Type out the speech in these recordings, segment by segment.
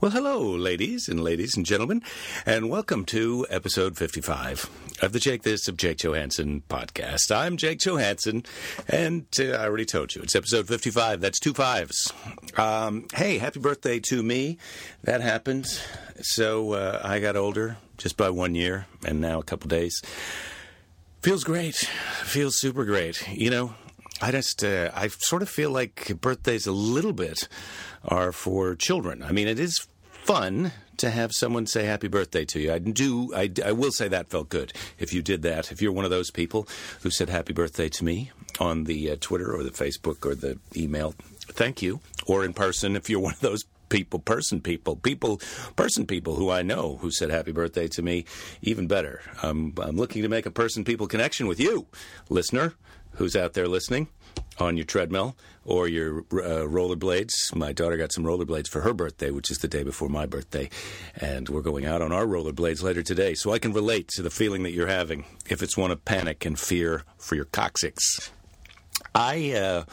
Well, hello, ladies and ladies and gentlemen, and welcome to episode 55 of the Jake This of Jake Johannsen podcast. I'm Jake Johannsen, and uh, I already told you, it's episode 55. That's two fives. Um, hey, happy birthday to me. That happened. So uh, I got older just by one year, and now a couple days. Feels great. Feels super great. You know, I just, uh, I sort of feel like birthdays a little bit are for children. I mean, it is fun to have someone say happy birthday to you. I do. I, I will say that felt good if you did that. If you're one of those people who said happy birthday to me on the uh, Twitter or the Facebook or the email, thank you. Or in person, if you're one of those people, person people, people, person people who I know who said happy birthday to me, even better. I'm looking to make a person people connection with you, listener, who's out there listening on your treadmill or your uh, rollerblades. My daughter got some rollerblades for her birthday, which is the day before my birthday, and we're going out on our rollerblades later today. So I can relate to the feeling that you're having if it's one of panic and fear for your coccyx. I uh,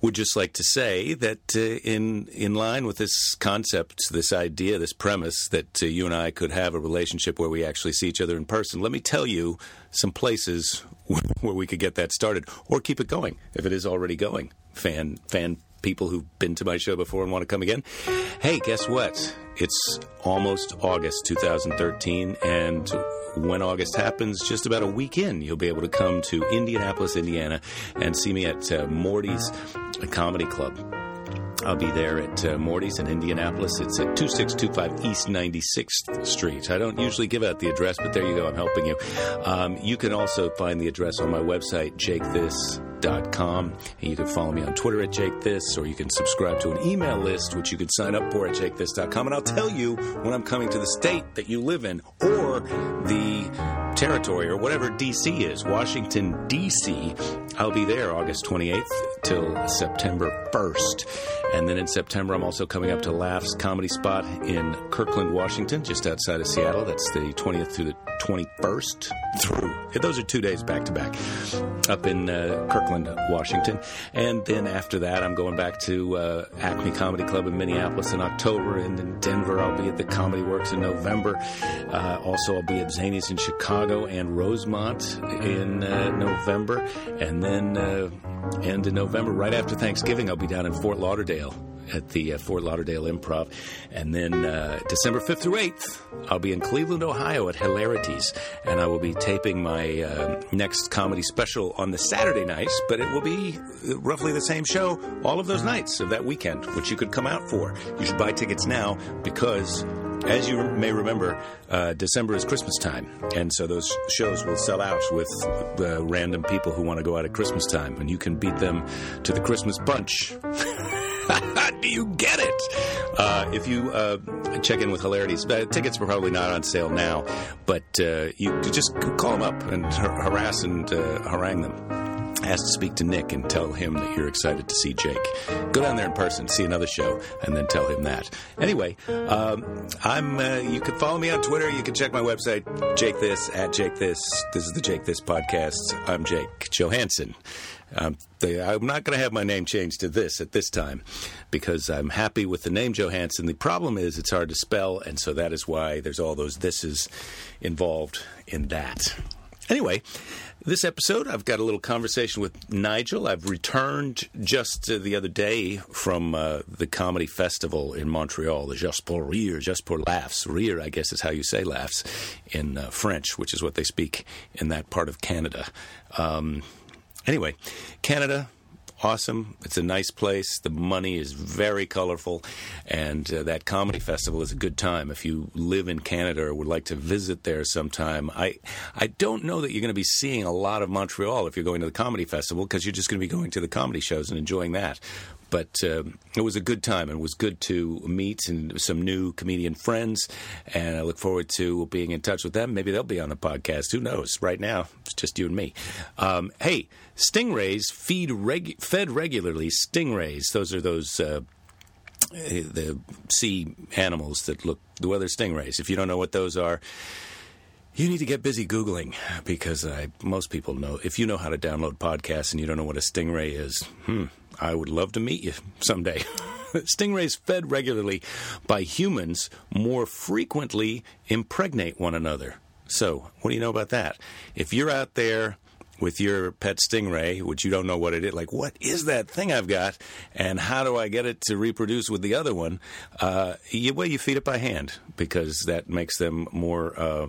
would just like to say that uh, in in line with this concept, this idea, this premise that uh, you and I could have a relationship where we actually see each other in person, let me tell you some places where we could get that started or keep it going if it is already going. Fan fan people who've been to my show before and want to come again. Hey, guess what? It's almost August 2013 and when August happens, just about a week in, you'll be able to come to Indianapolis, Indiana, and see me at uh, Morty's Comedy Club. I'll be there at uh, Morty's in Indianapolis. It's at 2625 East 96th Street. I don't usually give out the address, but there you go. I'm helping you. Um, you can also find the address on my website, jakethis.com. And you can follow me on Twitter at jakethis, or you can subscribe to an email list, which you can sign up for at jakethis.com. And I'll tell you when I'm coming to the state that you live in or the territory or whatever DC is, Washington, D.C. I'll be there August 28th till September 1st. And then in September, I'm also coming up to Laughs Comedy Spot in Kirkland, Washington, just outside of Seattle. That's the 20th through the 21st through. Those are two days back to back up in uh, Kirkland, Washington. And then after that, I'm going back to uh, Acme Comedy Club in Minneapolis in October. And in Denver, I'll be at the Comedy Works in November. Uh, also, I'll be at Zanies in Chicago and Rosemont in uh, November. And then, uh, and in November, right after Thanksgiving, I'll be down in Fort Lauderdale at the uh, Fort Lauderdale Improv. And then uh, December 5th through 8th, I'll be in Cleveland, Ohio at Hilarities. And I will be taping my uh, next comedy special on the Saturday nights, but it will be roughly the same show all of those nights of that weekend, which you could come out for. You should buy tickets now because as you may remember, uh, December is Christmas time, and so those shows will sell out with uh, random people who want to go out at Christmas time, and you can beat them to the Christmas bunch. Do you get it? Uh, if you uh, check in with Hilarities, uh, tickets are probably not on sale now, but uh, you just call them up and har- harass and uh, harangue them ask to speak to Nick and tell him that you're excited to see Jake. Go down there in person, see another show, and then tell him that. Anyway, um, I'm. Uh, you can follow me on Twitter. You can check my website, Jake This at Jake This. This is the Jake This podcast. I'm Jake Johannsen. Um, I'm not going to have my name changed to this at this time because I'm happy with the name Johannsen. The problem is it's hard to spell, and so that is why there's all those thises involved in that. Anyway, this episode, I've got a little conversation with Nigel. I've returned just uh, the other day from uh, the comedy festival in Montreal, the Juste pour rire, Just pour laughs. Rire, I guess, is how you say laughs in uh, French, which is what they speak in that part of Canada. Um, anyway, Canada, awesome. It's a nice place. The money is very colorful, and uh, that comedy festival is a good time. If you live in Canada or would like to visit there sometime, I I don't know that you're going to be seeing a lot of Montreal if you're going to the comedy festival because you're just going to be going to the comedy shows and enjoying that. But uh, it was a good time and it was good to meet and some new comedian friends. And I look forward to being in touch with them. Maybe they'll be on the podcast. Who knows? Right now, it's just you and me. Um, hey, stingrays feed reg- fed regularly. Stingrays, those are those. Uh, the sea animals that look the weather stingrays. If you don't know what those are, you need to get busy Googling because I, most people know. If you know how to download podcasts and you don't know what a stingray is, hmm, I would love to meet you someday. Stingrays fed regularly by humans more frequently impregnate one another. So, what do you know about that? If you're out there with your pet stingray, which you don't know what it is, like what is that thing I've got, and how do I get it to reproduce with the other one? Uh, you, well, you feed it by hand because that makes them more. Uh,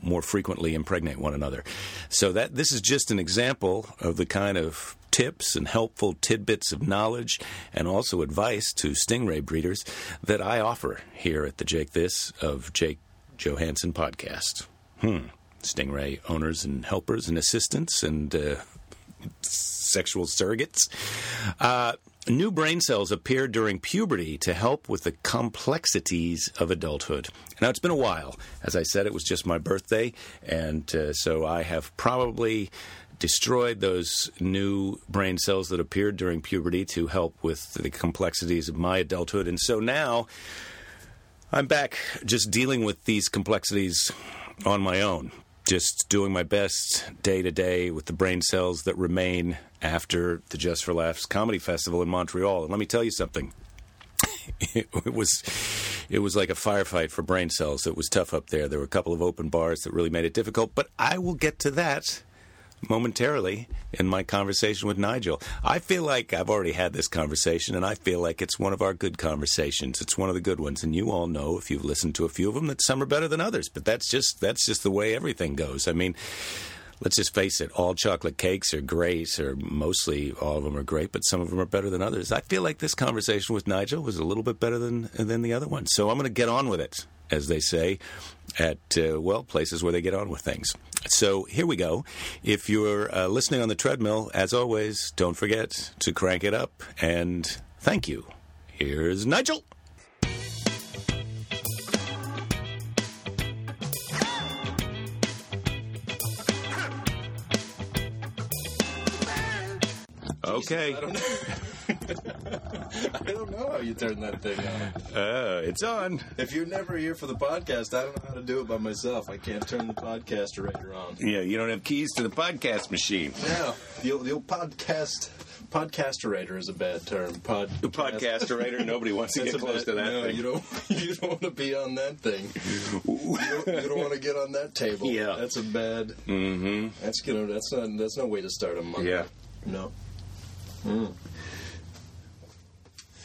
more frequently impregnate one another. So that this is just an example of the kind of tips and helpful tidbits of knowledge and also advice to stingray breeders that I offer here at the Jake This of Jake Johannsen podcast. Hmm. Stingray owners and helpers and assistants and uh, sexual surrogates. Uh, new brain cells appear during puberty to help with the complexities of adulthood. Now, it's been a while. As I said, it was just my birthday, and uh, so I have probably destroyed those new brain cells that appeared during puberty to help with the complexities of my adulthood. And so now I'm back just dealing with these complexities on my own just doing my best day to day with the brain cells that remain after the Just for Laughs Comedy Festival in Montreal. And let me tell you something. It, was it was like a firefight for brain cells. It was tough up there. There were a couple of open bars that really made it difficult, but I will get to that momentarily in my conversation with Nigel. I feel like I've already had this conversation, and I feel like it's one of our good conversations. It's one of the good ones, and you all know if you've listened to a few of them that some are better than others. But that's just that's just the way everything goes. I mean. Let's just face it, all chocolate cakes are great, or mostly all of them are great, but some of them are better than others. I feel like this conversation with Nigel was a little bit better than, than the other one. So I'm going to get on with it as they say, at, uh, well, places where they get on with things. So here we go. If you're uh, listening on the treadmill, as always, don't forget to crank it up. And thank you. Here's Nigel. Okay. I don't know how you turn that thing on. Uh, it's on. If you're never here for the podcast, I don't know how to do it by myself. I can't turn the podcaster on. Yeah, you don't have keys to the podcast machine. No, the old, the old podcast podcasterator is a bad term. Pod the podcasterator. Nobody wants to get close bad, to that no, thing. You don't. You don't want to be on that thing. You don't, you don't want to get on that table. Yeah. that's a bad. Mm-hmm. That's you know That's not. That's no way to start a month. Yeah. No. Mm.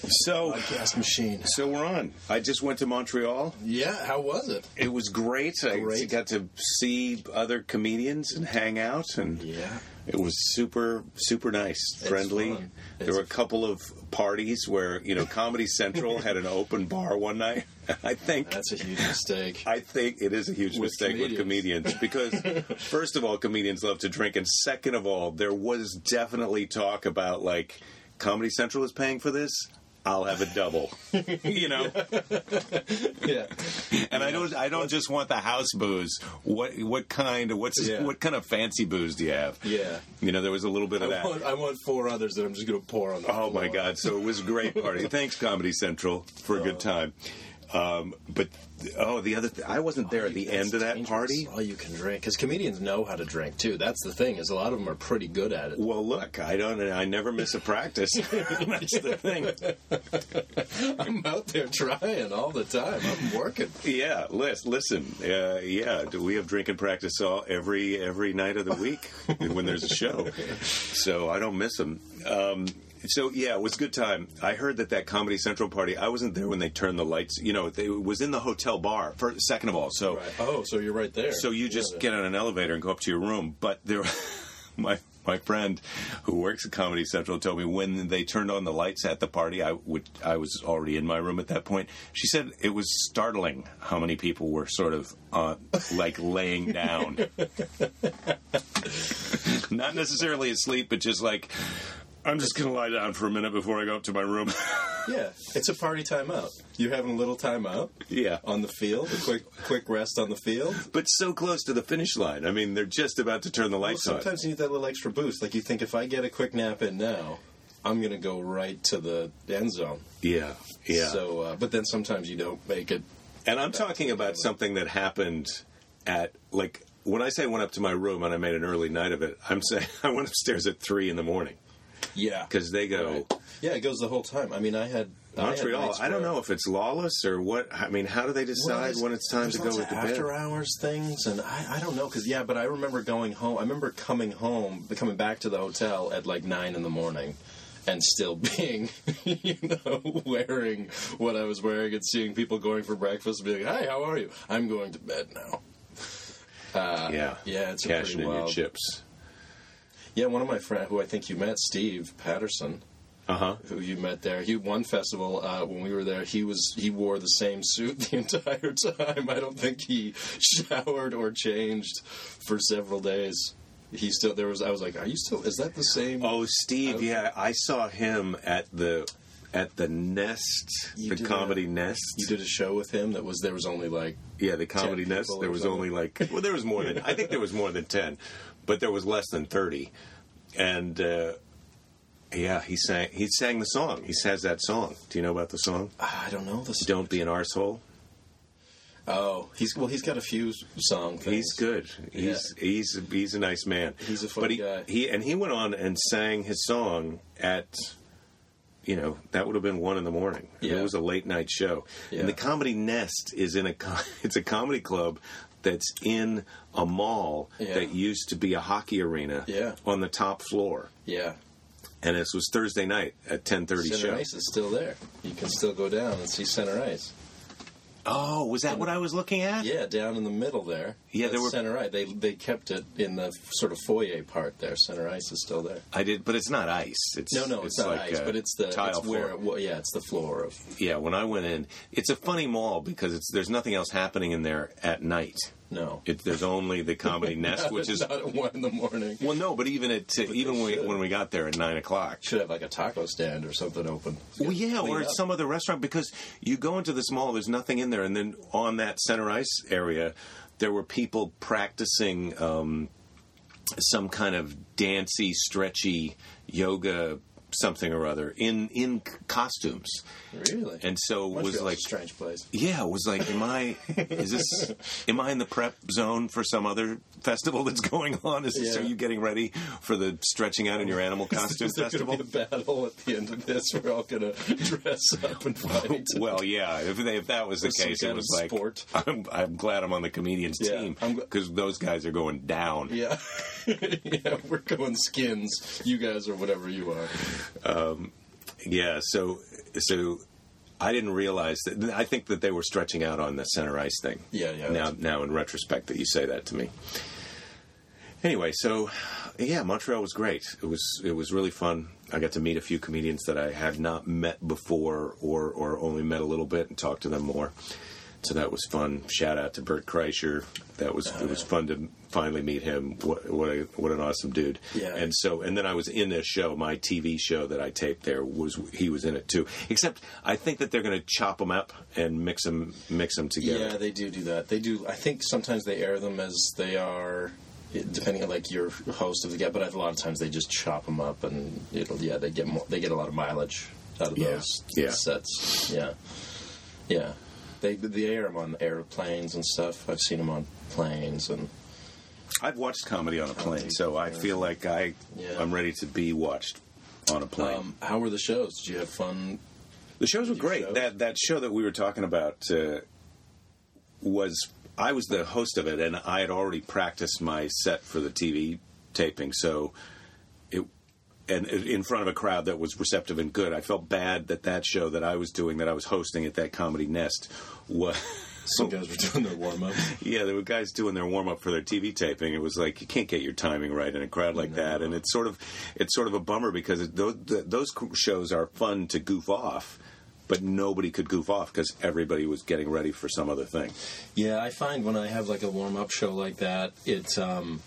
So, Podcast machine. so we're on. I just went to Montreal. Yeah. How was it? It was great. I got to see other comedians and hang out, and Yeah. it was super, super nice, friendly. fun. There It's- were a couple of parties where you know Comedy Central had an open bar one night. I think That's a huge mistake. I think it is a huge With mistake with comedians because, first of all, comedians love to drink, and second of all, there was definitely talk about like Comedy Central is paying for this. I'll have a double, you know. yeah. And I don't, I don't just want the house booze. What, what kind? Of what's, Yeah. what kind of fancy booze do you have? Yeah. You know, there was a little bit I of that. want, I want four others that I'm just going to pour on Oh my. God! So it was a great party. Thanks, Comedy Central, for a good uh, time. Um, but oh, the other, th- I wasn't there at the end of that dangerous, party. All you can drink because comedians know how to drink too. That's the thing is a lot of them are pretty good at it. Well, look, I don't. I never miss a practice. That's the thing. I'm out there trying all the time. I'm working. Yeah, listen, listen. Uh, yeah, do we have drinking practice all every every night of the week when there's a show? So I don't miss them. Um, so yeah, it was a good time. I heard that that Comedy Central party. I wasn't there when they turned the lights. You know, it was in the hotel bar. For second of all, so Right. Oh, so you're right there. so you just Yeah. get on an elevator and go up to your room. But there, my my friend who works at Comedy Central told me when they turned on the lights at the party, I would I was already in my room at that point. She said it was startling how many people were sort of uh, like laying down, not necessarily asleep, but just like. I'm just gonna lie down for a minute before I go up to my room. Yeah, it's a party timeout. You're having a little timeout yeah, on the field, a quick quick rest on the field. but so close to the finish line. I mean, they're just about to turn the Well, lights on. sometimes you need that little extra boost. Like you think, if I get a quick nap in now, I'm going to go right to the end zone. Yeah, yeah. So, uh, but then sometimes you don't make it. And I'm talking about something that happened at like when I say I went up to my room and I made an early night of it. I'm saying I went upstairs at three in the morning. Yeah, because they go Right. Yeah, it goes the whole time. I mean, I had I Montreal. nights I, don't know if it's lawless or what. I mean, how do they decide there's- when it's time to go with the after hours things, and I, I don't know because yeah, but I remember going home. I remember coming home, coming back to the hotel at like nine in the morning, and still being, you know, wearing what I was wearing and seeing people going for breakfast and being, like, "Hi, how are you? I'm going to bed now." Uh, Yeah, yeah, it's cashing pretty in your wild- chips. Yeah, one of my friends who I think you met, Steve Patterson. Uh huh. who you met there. He one festival uh, when we were there. He was he wore the same suit the entire time. I don't think he showered or changed for several days. He still there was. I was like, are you still? Is that the same? Oh, Steve. I- yeah, I saw him at the at the Nest, the comedy a- Nest. You did a show with him that was there was only like Yeah, the comedy nest. There was something? only like well, there was more than I think there was more than ten, but there was less than thirty, and uh, yeah, he sang he sang the song. He says that song. Do you know about the song? I don't know this. Don't be an arsehole. Oh, he's well. He's got a few song things. He's good. He's he's he's a nice man. He's a funny but he, guy. He and he went on and sang his song at. You know that would have been one in the morning. Yeah. It was a late night show, Yeah. and the Comedy Nest is in a it's a comedy club that's in a mall Yeah. that used to be a hockey arena Yeah. on the top floor, Yeah, and this was Thursday night at ten thirty Center show. Ice is still there. You can still go down and see Center Ice. Oh, was that what I was looking at? Yeah, down in the middle there. Yeah, there were- center ice. They they kept it in the sort of foyer part there. Center ice is still there. I did, but it's not ice. It's No, no, it's, not like ice, but it's the tile it's where floor. yeah, it's the floor of Yeah, when I went in, it's a funny mall because it's there's nothing else happening in there at night. No. It, there's only the comedy nest, which is not at one in the morning. well, no, but even at even when we, when we got there at nine o'clock. Should have like a taco stand or something open. Well, yeah, or up. some other restaurant because you go into this mall, there's nothing in there, and then on that center ice area, there were people practicing um, some kind of dancey, stretchy yoga something or other in in costumes, really. and so was like a strange place. Yeah, was like, am I? Is this? Am I in the prep zone for some other festival that's going on? Is this, Yeah. are you getting ready for the stretching out in your animal costume Is festival? going to be a battle at the end of this? We're all going to dress up and fight. Well, yeah. If, they, if that was the case, it was like, sport. I'm, I'm glad I'm on the comedians Yeah, team I'm gl- because those guys are going down. yeah, yeah, we're going skins. You guys are whatever you are. Um, yeah, so so I didn't realize that. I think that they were stretching out on the center ice thing. Yeah, yeah, Now, now in retrospect, that you say that to me. Anyway, so yeah, Montreal was great. It was it was really fun. I got to meet a few comedians that I had not met before, or or only met a little bit, and talk to them more. So that was fun. Shout out to Bert Kreischer. That was it was oh, fun to finally meet him. What what a, what an awesome dude. Yeah. And so and then I was in a show, my TV show that I taped there was he was in it too. Except I think that they're going to chop them up and mix them mix them together. Yeah, they do do that. They do. I think sometimes they air them as they are, depending on like your host of the guest. But a lot of times they just chop them up, and it'll yeah they get more. They get a lot of mileage out of Yeah, those yeah. sets. Yeah, yeah. They they air them on airplanes and stuff. I've seen them on planes and I've watched comedy on a plane, so I feel like I Yeah. I'm ready to be watched on a plane. um, how were the shows? Did you have fun? the shows were great. shows? That that show that we were talking about uh, was I was the host of it, and I had already practiced my set for the TV taping, so and in front of a crowd that was receptive and good. I felt bad that that show that I was doing, that I was hosting at that comedy nest, was. Some guys were doing their warm up. Yeah, there were guys doing their warm up for their TV taping. It was like you can't get your timing right in a crowd like that, and it's sort of it's sort of a bummer because it, those, those shows are fun to goof off, but nobody could goof off because everybody was getting ready for some other thing. Yeah, I find when I have like a warm up show like that, it's um,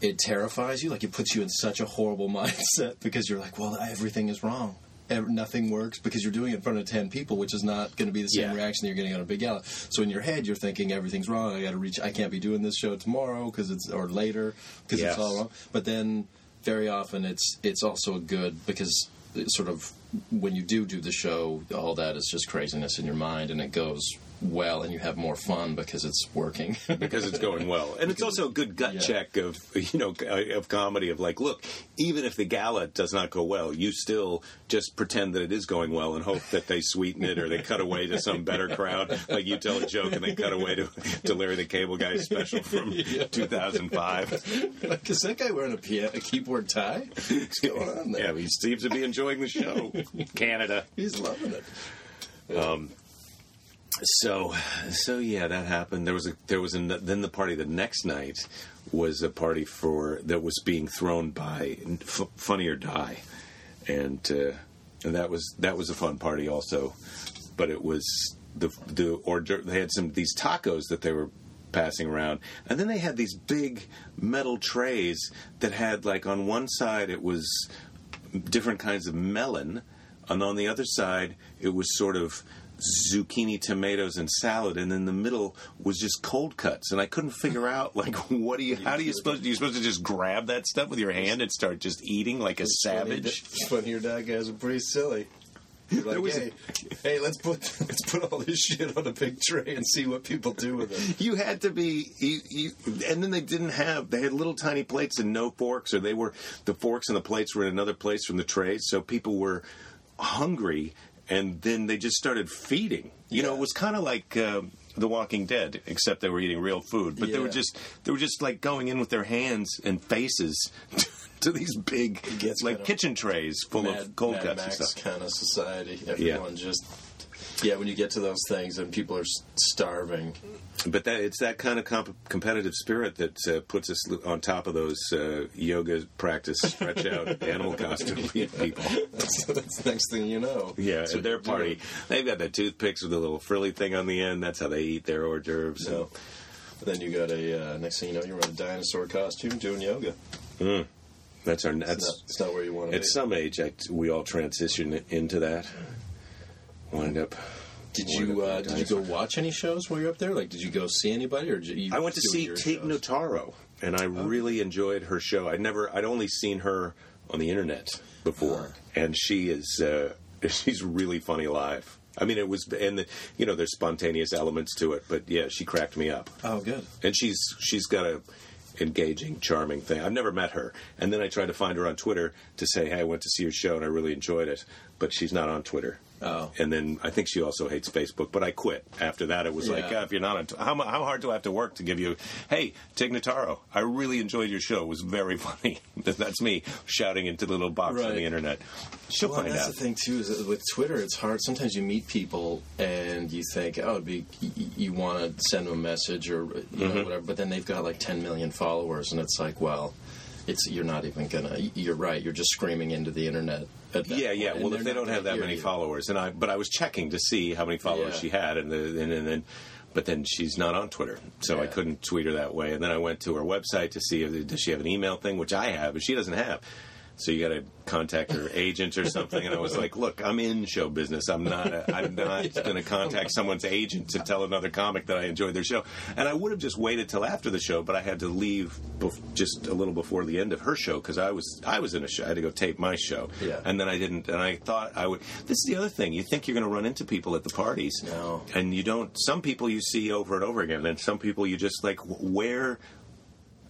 it terrifies you. Like it puts you in such a horrible mindset because you're like, well, everything is wrong. Nothing works because you're doing it in front of ten people, which is not going to be the same Yeah. reaction you're getting on a big gala. So in your head, you're thinking everything's wrong. I got to reach. I can't be doing this show tomorrow because it's or later because Yes. it's all wrong. But then very often it's it's also good because sort of when you do do the show, all that is just craziness in your mind, and it goes well and you have more fun because it's working. because it's going well, and it's also a good gut Yeah. check of you know uh, of comedy of like, look, even if the gala does not go well, you still just pretend that it is going well and hope that they sweeten it or they cut away to some better crowd. Like you tell a joke and they cut away to to Larry the Cable Guy special from 2005. like, is that guy wearing a, a keyboard tie? What's going on there? Yeah, he seems to be enjoying the show. Canada. He's loving it. Um, So, so yeah, that happened. There was a there was then the party the next night was a party for that was being thrown by F- Funny or Die, and uh, and that was that was a fun party also, but it was the the d'oeuvre- they had some these tacos that they were passing around. And then they had these big metal trays that had like on one side it was different kinds of melon, and on the other side it was sort of zucchini, tomatoes, and salad, and then the middle was just cold cuts. And I couldn't figure out like what do you how do you supposed you supposed to just grab that stuff with your hand and start just eating like a savage? It's funny your dad guys are pretty silly. You're like, was- hey, hey, let's put let's put all this shit on a big tray and see what people do with it. You had to be, you, you, and then they didn't have. They had little tiny plates and no forks, or they were the forks and the plates were in another place from the trays. So people were hungry, and then they just started feeding. You know, it was kind of like uh, The Walking Dead, except they were eating real food. But they were just they were just like going in with their hands and faces to these big like kitchen trays full Mad, of cold Mad cuts Max and stuff. kind of society. Everyone just yeah. When you get to those things and people are starving, But that it's that kind of comp- competitive spirit that uh, puts us on top of those uh, yoga practice stretch out animal costume people. that's, that's the next thing you know. Yeah, at their you're doing. party, they've got the toothpicks with the little frilly thing on the end. That's how they eat their hors d'oeuvres. So then you got a uh, next thing you know, you're in a dinosaur costume doing yoga. that's our It's that's not, it's not where you want to at be. some age I, we all transition into that. Wind up. Did you uh, did you go watch any shows while you're up there? Like, did you go see anybody, or did you? I went to see Tig shows? Notaro, and I really enjoyed her show. I'd never, I'd only seen her on the internet before, and she is, uh, she's really funny live. I mean, it was, and the, you know, there's spontaneous elements to it, but yeah, she cracked me up, Oh, good. and she's she's got a engaging, charming thing. I've never met her, and then I tried to find her on Twitter to say, hey, I went to see your show and I really enjoyed it, but she's not on Twitter. Oh. And then I think she also hates Facebook, but I quit after that. It was like, Yeah. uh, if you're not on, t- how, how hard do I have to work to give you, hey, Tig Notaro, I really enjoyed your show. It was very funny. That's me shouting into the little box on the internet. She'll Well, and find that's out. the thing too. Is that with Twitter, it's hard. Sometimes you meet people and you think, oh, it'd be y- y- you want to send them a message or you Mm-hmm. know whatever, but then they've got like 10 million followers, and it's like, well, it's you're not even gonna. You're right. You're just screaming into the internet. At that Yeah, yeah. point, Well, if they don't have that many you. followers, and I, but I was checking to see how many followers Yeah. she had, and, the, and, and then, but then she's not on Twitter, so I couldn't tweet her that way. And then I went to her website to see if does she have an email thing, which I have, but she doesn't have. So you got to contact her agent or something. And I was like, "Look, I'm in show business. I'm not. A, I'm not going to contact someone's agent to tell another comic that I enjoyed their show." And I would have just waited till after the show, but I had to leave bef- just a little before the end of her show because I was I was in a show. I had to go tape my show. Yeah. And then I didn't. And I thought I would. This is the other thing. You think you're going to run into people at the parties, No. and you don't. Some people you see over and over again, and some people you just like. Where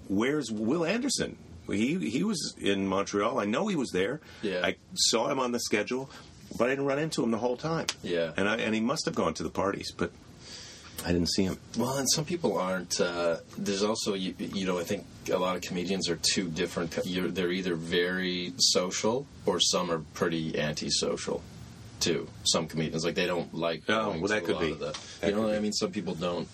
where's Will Anderson? He he was in Montreal. I know he was there. Yeah. I saw him on the schedule, but I didn't run into him the whole time. Yeah. And I and he must have gone to the parties, but I didn't see him. Well, and some people aren't. Uh, there's also, you, you know, I think a lot of comedians are two different. You're, they're either very social or some are pretty antisocial. Too. Some comedians like they don't like. Oh, well, that could be. That you know I mean? Some people don't.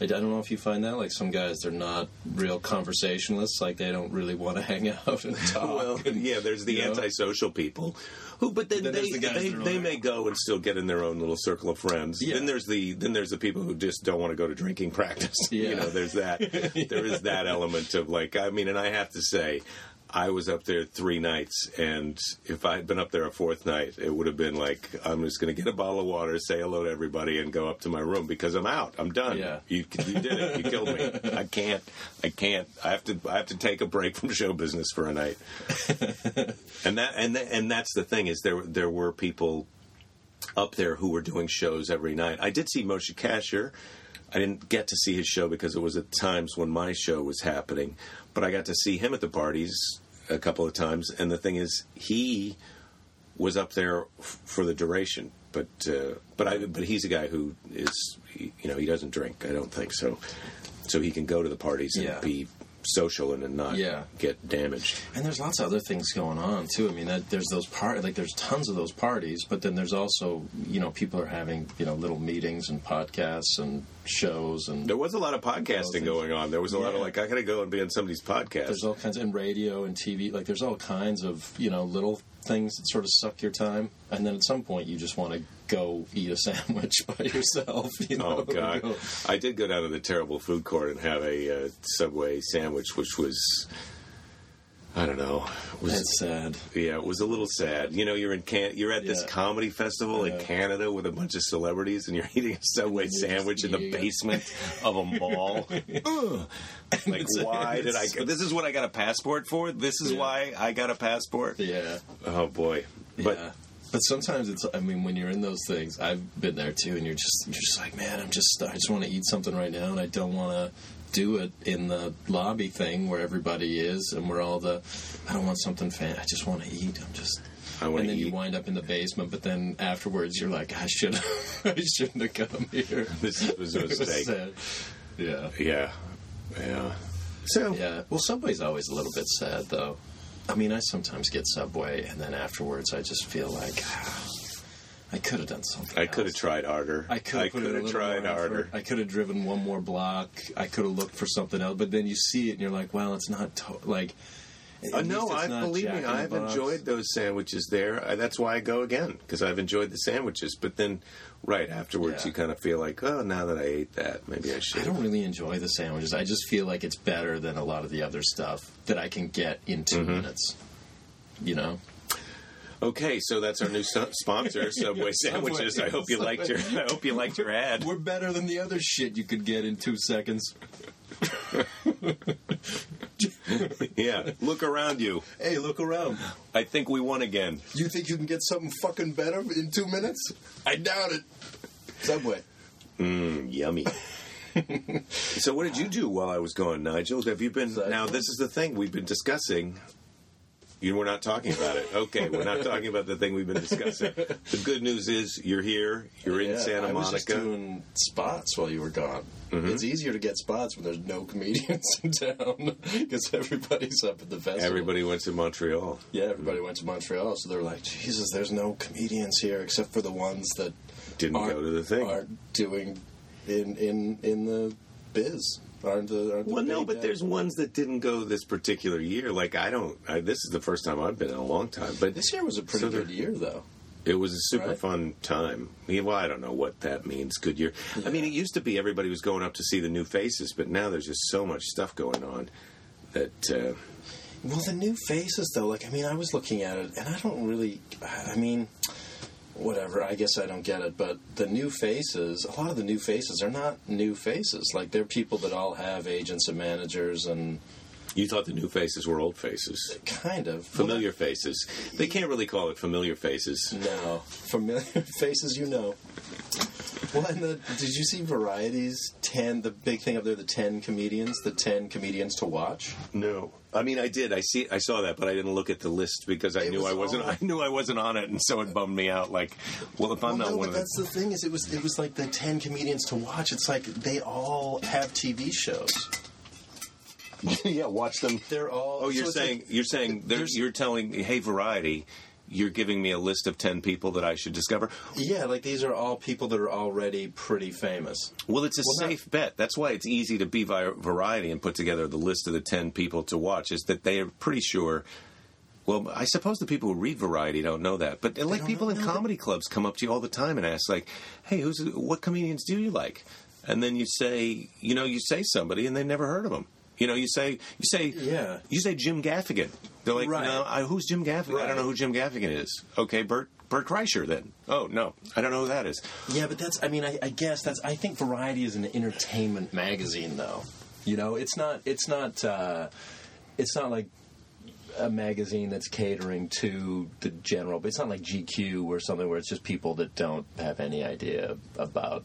I don't know if you find that. Like some guys, they're not real conversationalists. Like they don't really want to hang out and talk. Well, and, yeah, there's the you know? antisocial people who, but then, Then they the they, they like- may go and still get in their own little circle of friends. Yeah. Then there's the then there's the people who just don't want to go to drinking practice. Yeah. You know, there's that there is that element of like I mean, and I have to say. I was up there three nights, and if I had been up there a fourth night, it would have been like I'm just going to get a bottle of water, say hello to everybody, and go up to my room because I'm out. I'm done. Yeah. You, you did it. You killed me. I can't. I can't. I have to. I have to take a break from show business for a night. and that and tha- and that's the thing is there there were people up there who were doing shows every night. I did see Moshe Kasher. I didn't get to see his show because it was at times when my show was happening, but I got to see him at the parties a couple of times. And the thing is, he was up there f- for the duration. But uh, but I but he's a guy who is he, you know he doesn't drink. I don't think so. So he can go to the parties and Yeah. be social and not Yeah. get damaged. And there's lots of other things going on too. I mean, that, there's those part like there's tons of those parties, but then there's also you know people are having you know little meetings and podcasts and shows and There was a lot of podcasting going on. There was a lot of like I gotta go and be on somebody's podcast. there's all kinds in radio and TV. Like there's all kinds of you know little things that sort of suck your time, and then at some point you just want to go eat a sandwich by yourself. You know? Oh God! Go- I did go down to the terrible food court and have a uh, Subway sandwich, which was, I don't know, It was That's sad. yeah, it was a little sad. You know, you're in can you're at this comedy festival in Canada with a bunch of celebrities, and you're eating a Subway sandwich in the it. basement of a mall. Like, why did I? This is what I got a passport for. This is Yeah. why I got a passport. Yeah. Oh boy! But yeah. But sometimes it's. I mean, when you're in those things, I've been there too, and you're just you're just like, man, I'm just I just want to eat something right now, and I don't want to do it in the lobby thing where everybody is, and where all the. I don't want something fan. I just want to eat. I'm just. I want to eat. and then you wind up in the basement, but then afterwards you're like, I should, I shouldn't have come here. This was a mistake. Yeah. Yeah, yeah. So Yeah. Well, Subway's always a little bit sad, though. I mean, I sometimes get Subway, and then afterwards, I just feel like ah, I could have done something. I could have tried harder. I could have put in a could have little tried harder. I could have driven one more block. I could have looked for something else. But then you see it, and you're like, well, it's not to- like. Uh, no, I believe me. I've enjoyed those sandwiches there. Uh, that's why I go again because I've enjoyed the sandwiches. But then, right afterwards, Yeah. you kind of feel like, oh, now that I ate that, maybe I should. I don't really enjoy the sandwiches. I just feel like it's better than a lot of the other stuff that I can get in 2 Mm-hmm. minutes. You know. Okay, so that's our new sponsor, Subway sandwiches. I hope you liked your. I hope you liked your ad. We're better than the other shit you could get in two seconds. Yeah, look around you. Hey, look around. I think we won again. You think you can get something fucking better in two minutes? I doubt it. Subway. Mm, yummy. so, what did you do while I was gone, Nigel? Have you been? Now, this is the thing we've been discussing. You we're not talking about it. Okay, we're not talking about the thing we've been discussing. The good news is you're here. You're in Yeah, Santa I was just Monica. doing spots while you were gone. Mm-hmm. It's easier to get spots when there's no comedians in town because everybody's up at the festival. Everybody went to Montreal. Yeah, everybody went to Montreal, so they're like, Jesus, there's no comedians here except for the ones that Didn't go to the thing. aren't doing in in in the biz. Aren't the, aren't the Well, no, but there's ones that didn't go this particular year. Like I don't. I, this is the first time I've been in a long time. But This year was a pretty So good year, though. It was a super Right? fun time. Yeah, well, I don't know what that means. Good year. I mean, it used to be everybody was going up to see the new faces, but now there's just so much stuff going on that. Uh, Well, the new faces, though, like, I mean, I was looking at it, and I don't really, I mean, whatever, I guess I don't get it, but the new faces, a lot of the new faces are not new faces. Like, they're people that all have agents and managers and you thought the new faces were old faces, kind of. familiar faces. They can't really call it familiar faces. No. Familiar faces you know. Well, and the, did you see Variety's 10, the big thing up there, the 10 comedians, the 10 comedians to watch? No, I mean I did. I see. I saw that, but I didn't look at the list because I It knew was I wasn't. all- I knew I wasn't on it, and so it bummed me out. Like, well, if I'm well, not no, one but of the that's the thing is it was it was like the 10 comedians to watch. It's like they all have TV shows. yeah, watch them. They're all Oh, you're so saying like- you're saying there's- you're telling hey Variety, you're giving me a list of ten people that I should discover. Yeah, like these are all people that are already pretty famous. Well, it's a Well, not- safe bet. That's why it's easy to be Vi- Variety and put together the list of the ten people to watch. Is that they are pretty sure. Well, I suppose the people who read Variety don't know that, but like people in comedy clubs come up to you all the time and ask, like, "Hey, who's what comedians do you like?" And then you say, you know, you say somebody, and they never heard of them. You know, you say, you say, Yeah. you say Jim Gaffigan. They're like, Right. no, I, who's Jim Gaffigan? I don't know who Jim Gaffigan is. Okay, Bert Bert Kreischer then. Oh no, I don't know who that is. Yeah, but that's I mean I, I guess that's I think Variety is an entertainment magazine though. You know, it's not it's not uh, it's not like a magazine that's catering to the general, but it's not like GQ or something where it's just people that don't have any idea about.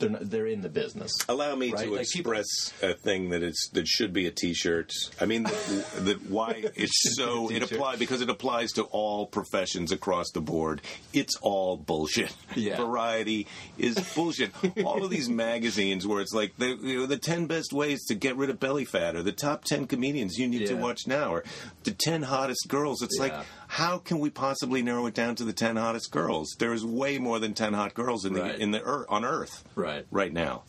They're not, they're in the business. Allow me Right, to like people- express a thing that is that should be a T-shirt. I mean, that, why it's so it applies because it applies to all professions across the board. It's all bullshit. Yeah. Variety is bullshit. all of these magazines where it's like the you know, the ten best ways to get rid of belly fat, or the top ten comedians you need to watch now, or the ten hottest girls. It's like Yeah. How can we possibly narrow it down to the ten hottest girls? There's way more than ten hot girls in the Right. in the earth, on Earth Right. right now.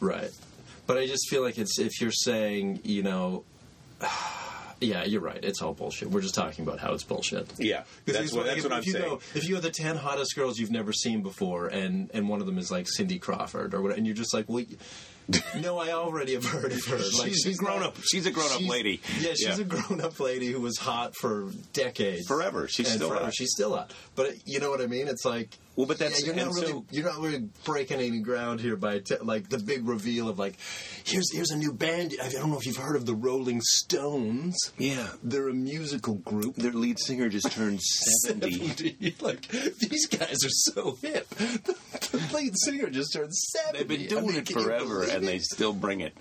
Right. But I just feel like it's if you're saying, you know, yeah, you're right. It's all bullshit. We're just talking about how it's bullshit. Yeah, that's what, that's if, what I'm if you saying. Go, if you have the ten hottest girls you've never seen before, and and one of them is like Cindy Crawford or whatever, and you're just like, well, no, I already have heard of her. Like She's a grown not- up. She's a grown up lady. Yeah, she's a grown up lady who was hot for decades, Forever. She's still forever. hot. She's still hot. But you know what I mean? It's like. Well, but that's- yeah, you're not really so- you're not really breaking any ground here by t- like the big reveal of like here's here's a new band. I don't know if you've heard of the Rolling Stones. Yeah. They're a musical group. Their lead singer just turned seventy. 70. Like these guys are so hip. The, the lead singer just turned seventy. They've been I doing mean, it forever, and they still bring it.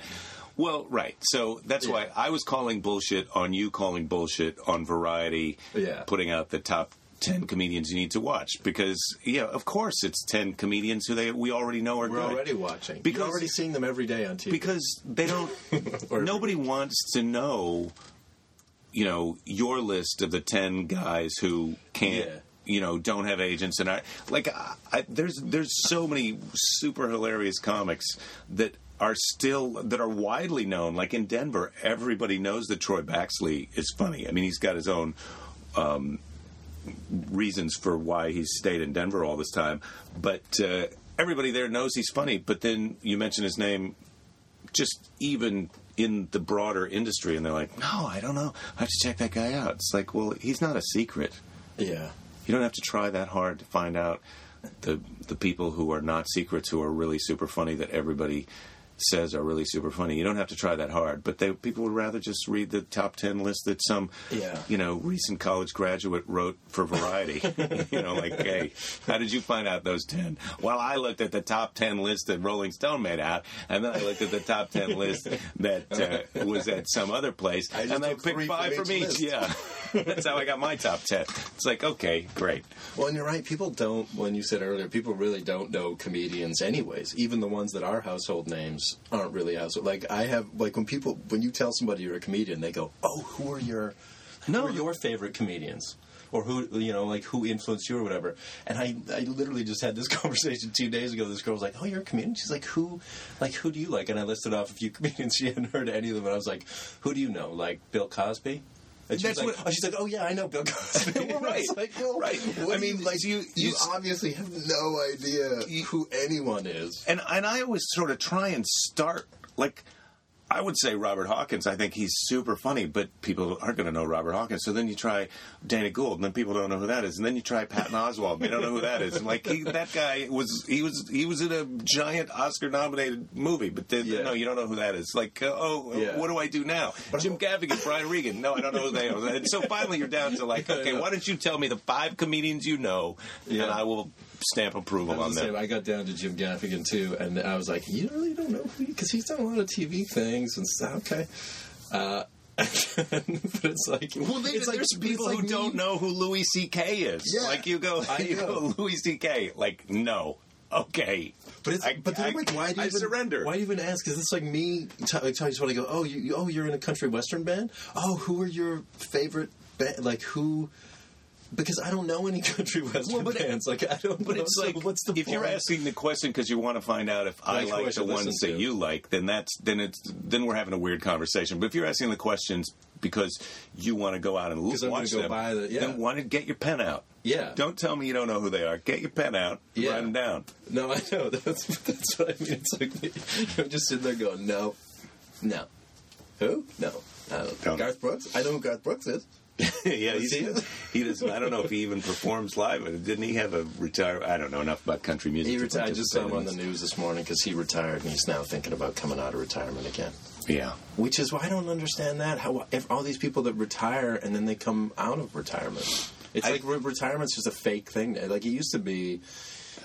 Well, right. So that's Yeah. why I was calling bullshit on you calling bullshit on Variety, Yeah. putting out the top ten comedians you need to watch because yeah, of course it's ten comedians who they we already know are We're good. already watching. Because- You're already seeing them every day on TV. because they don't nobody wants to know you know your list of the 10 guys who can't Yeah. you know don't have agents and i like I, I, there's there's so many super hilarious comics that are still that are widely known like in denver everybody knows that troy baxley is funny i mean he's got his own um, reasons for why he's stayed in Denver all this time. But uh, everybody there knows he's funny. But then you mention his name, just even in the broader industry, and they're like, "No, I don't know. I have to check that guy out." It's like, well, he's not a secret. yeah. You don't have to try that hard to find out the the people who are not secrets who are really super funny that everybody says are really super funny. You don't have to try that hard, but they, people would rather just read the top ten list that some Yeah. you know recent college graduate wrote for Variety. you know, like, hey, how did you find out those ten? Well, I looked at the top ten list that Rolling Stone made out, and then I looked at the top ten list that uh, was at some other place, I just and three picked five from each. list. Yeah, that's how I got my top ten. It's like, okay, great. Well, and you're right. People don't. When you said earlier, people really don't know comedians, anyways. Even the ones that are household names aren't really household. Like I have, like when people, when you tell somebody you're a comedian, they go, "Oh, who are your, No. who are your favorite comedians?" Or who you know, like who influenced you or whatever. And I, I literally just had this conversation two days ago. This girl was like, "Oh, you're a comedian." She's like, "Who, like who do you like?" And I listed off a few comedians. She hadn't heard any of them, and I was like, "Who do you know? Like Bill Cosby?" And she's That's like, what- oh, she's like, "Oh yeah, I know Bill Cosby." Well, right. I like, well, Right. I mean, you- like, you- you you- obviously have no idea who anyone is. And and I always sort of try and start like I would say Robert Hawkins. I think he's super funny, but people aren't going to know Robert Hawkins. So then you try Danny Gould, and then people don't know who that is. And then you try Patton Oswalt, and they don't know who that is. And like he, that guy was, he was, he was in a giant Oscar-nominated movie, but then, Yeah. no, you don't know who that is. Like, uh, oh, Yeah. what do I do now? Jim Gaffigan, Brian Regan. No, I don't know who they are. And so finally, you're down to like, okay, why don't you tell me the five comedians you know, and I will stamp approval on was the them. same. I got down to Jim Gaffigan too, and I was like, "You really don't know who?" Because he's done a lot of TV things and stuff. Okay, uh, but it's like, Well, they, it's like there's it's people like who me- don't know who Louis C.K. is. Yeah, like you go, I you know. go Louis C.K. Like no, okay, But it's I- but then I- like, why do you I even, surrender. Why do you even ask? Because it's like me t- telling you somebody, go, oh, you, you- oh, you're in a country western band. Oh, who are your favorite band? Like who? Because I don't know any country western Well, but it- Like I don't. But know. it's So like what's the if you're asking the question because you want to find out if I Like I like the ones that to. you like, then that's then it's then we're having a weird conversation. But if you're asking the questions because you want to go out and I'm watch them, buy the- yeah. then why don't get your pen out? Yeah. Don't tell me you don't know who they are. Get your pen out. Yeah. Write them down. No, I know. That's that's what I mean. It's like I'm just sitting there going, no, no. Who? No. I. Don't. Garth Brooks? I know who Garth Brooks is. yeah, Does he's, he? he does. I don't know if he even performs live. Didn't he have a retire? I don't know enough about country music. He retired. I just saw him on the news this morning because he retired and he's now thinking about coming out of retirement again. Yeah, Which is why I don't understand that. How if all these people that retire and then they come out of retirement. It's I- like re- retirement's just a fake thing. Like it used to be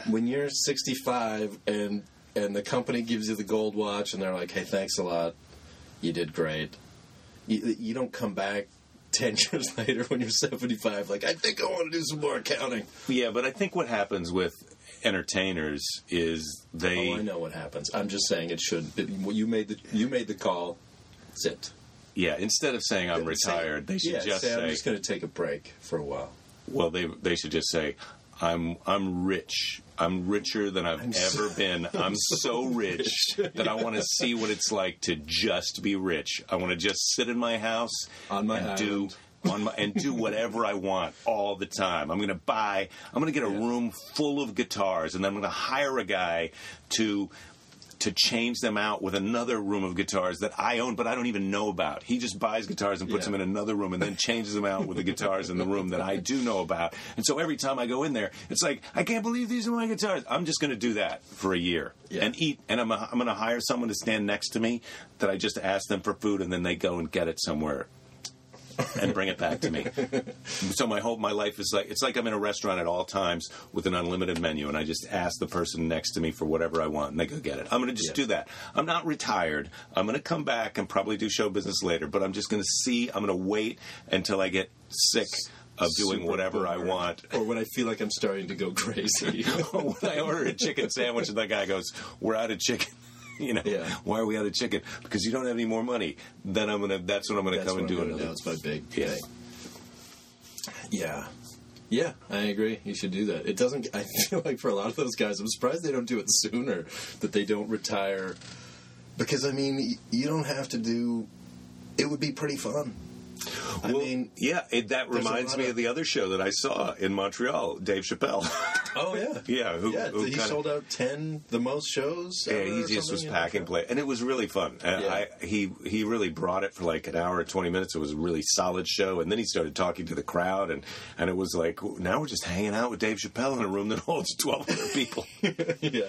when you're 65 and and the company gives you the gold watch and they're like, "Hey, thanks a lot. You did great." You, you don't come back 10 years later when you're 75 like, "I think I want to do some more accounting." yeah. But I think what happens with entertainers is they. Oh, I know what happens. I'm just saying it should you made the you made the call. Sit. Yeah, instead of saying I'm retired, they should yeah, just say, say, I'm just going to take a break for a while. well, they they should just say, I'm I'm rich. I'm richer than I've I'm ever so- been. I'm so rich that I want to see what it's like to just be rich. I want to just sit in my house On my and do on my, and do whatever I want all the time. I'm going to buy. I'm going to get a Yeah. room full of guitars, and then I'm going to hire a guy to to change them out with another room of guitars that I own, but I don't even know about. He just buys guitars and puts Yeah. them in another room and then changes them out with the guitars in the room that I do know about. And so every time I go in there, it's like, I can't believe these are my guitars. I'm just going to do that for a year Yeah. and eat. And I'm, I'm going to hire someone to stand next to me that I just ask them for food and then they go and get it somewhere and bring it back to me. so my whole my life is like it's like I'm in a restaurant at all times with an unlimited menu, and I just ask the person next to me for whatever I want, and they go get it. I'm going to just Yeah. do that. I'm not retired. I'm going to come back and probably do show business later, but I'm just going to see. I'm going to wait until I get sick of doing Super whatever I want. or when I feel like I'm starting to go crazy. when I order a chicken sandwich and that guy goes, "We're out of chicken." You know, Yeah. why are we out of chicken? Because you don't have any more money. Then I'm gonna. That's when I'm gonna That's come and do gonna. It's my big Yeah. Yeah. Yeah, I agree. You should do that. It doesn't. I feel like for a lot of those guys, I'm surprised they don't do it sooner. That they don't retire, because I mean, you don't have to do. It would be pretty fun. I Well, mean, yeah, it, that reminds me of- of the other show that I saw in Montreal, Dave Chappelle. oh yeah, yeah, who, yeah. who he kinda- sold out ten, the most shows. Yeah, he just was packing play, and it was really fun. And Yeah. I, he he really brought it for like an hour and twenty minutes. It was a really solid show, and then he started talking to the crowd, and and it was like now we're just hanging out with Dave Chappelle in a room that holds twelve hundred people. yeah. yeah,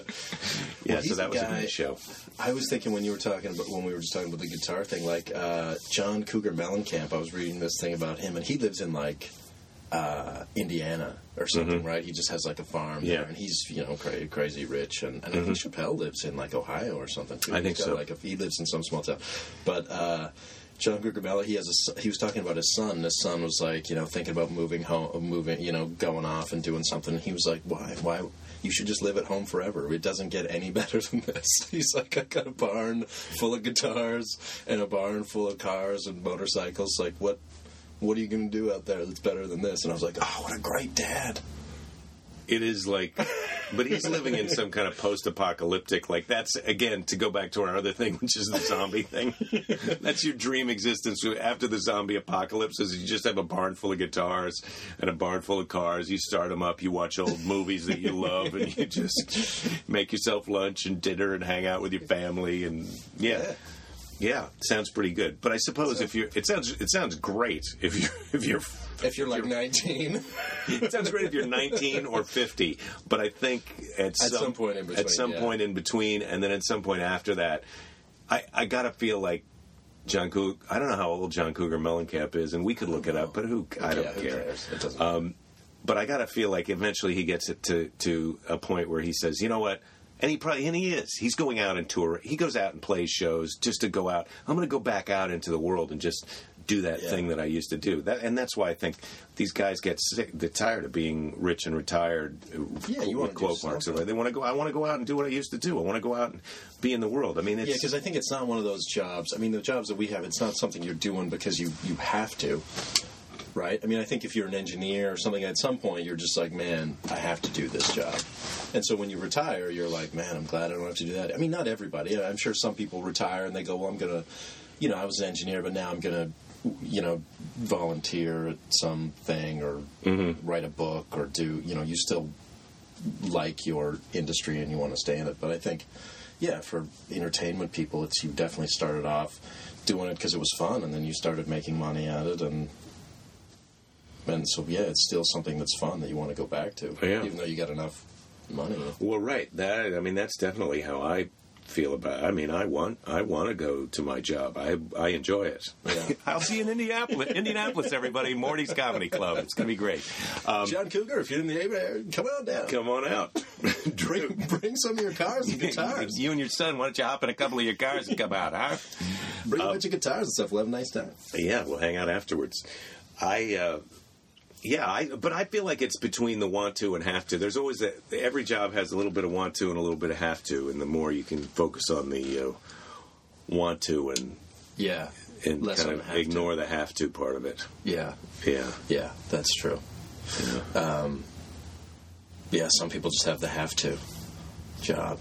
Well, so that a was a guy- great show. I was thinking when you were talking about when we were just talking about the guitar thing, like uh, John Cougar Mellencamp. I was reading this thing about him, and he lives in like uh, Indiana or something, right? He just has like a farm Mm-hmm. Yeah. there, and he's you know cra- crazy rich, and, and I think Chappelle lives in like Ohio or something. Too. I think got, so. Like a, he lives in some small town, but. Uh, John Cougar he has a. He was talking about his son. and His son was like, you know, thinking about moving home, moving, you know, going off and doing something. He was like, why, why? You should just live at home forever. It doesn't get any better than this. He's like, I got a barn full of guitars and a barn full of cars and motorcycles. Like, what? What are you going to do out there that's better than this? And I was like, oh, what a great dad. It is like, but he's living in some kind of post-apocalyptic. Like that's again to go back to our other thing, which is the zombie thing. that's your dream existence after the zombie apocalypse. Is you just have a barn full of guitars and a barn full of cars. You start them up. You watch old movies that you love, and you just make yourself lunch and dinner and hang out with your family. And yeah. Yeah. Sounds pretty good. But I suppose if you're, it sounds it sounds great if you if you're If you're like 19, it sounds great if you're 19 or 50, but I think at, At some point in between, at some yeah. point in between, and then at some point after that, I, I gotta feel like John Cougar. I don't know how old John Cougar Mellencamp is, and we could look it up, but who I don't yeah, care. cares? It doesn't. Um, but I gotta feel like eventually he gets it to to a point where he says, you know what. And he probably and he is. He's going out and tour. He goes out and plays shows just to go out. I'm going to go back out into the world and just do that Yeah. thing that I used to do. That and that's why I think these guys get sick. They're tired of being rich and retired. Uh, yeah, you wanna quote marks. something. They want to go. I want to go out and do what I used to do. I want to go out and be in the world. I mean, it's Yeah, because I think it's not one of those jobs. I mean, the jobs that we have, it's not something you're doing because you you have to, right? I mean, I think if you're an engineer or something, at some point you're just like, man, I have to do this job. And so when you retire, you're like, man, I'm glad I don't have to do that. I mean, not everybody. I'm sure some people retire and they go, well, I'm gonna, you know, I was an engineer, but now I'm gonna, you know, volunteer at something or mm-hmm. write a book or do, you know, you still like your industry and you want to stay in it. But I think, yeah, for entertainment people, it's you definitely started off doing it because it was fun, and then you started making money at it, and and so yeah, it's still something that's fun that you want to go back to, Yeah. even though you got enough money. Well, right. That I mean, that's definitely how I feel about. it. I mean, I want I want to go to my job. I I enjoy it. Yeah. I'll see you in Indianapolis. Indianapolis, everybody. Morty's Comedy Club. It's going to be great. Um, John Cougar, if you're in the area, come on down. come on out. Drew. Bring, bring some of your cars and guitars. You and your son, why don't you hop in a couple of your cars and come out, huh? Bring a bunch of guitars and stuff. We'll have a nice time. Yeah, we'll hang out afterwards. I, uh, yeah, I, but I feel like it's between the want to and have to. There's always that. Every job has a little bit of want to and a little bit of have to, and the more you can focus on the uh, want to and Yeah. and Less kind of have to. ignore the have to part of it. Yeah. Yeah, Yeah, that's true. Um, yeah, some people just have the have to job.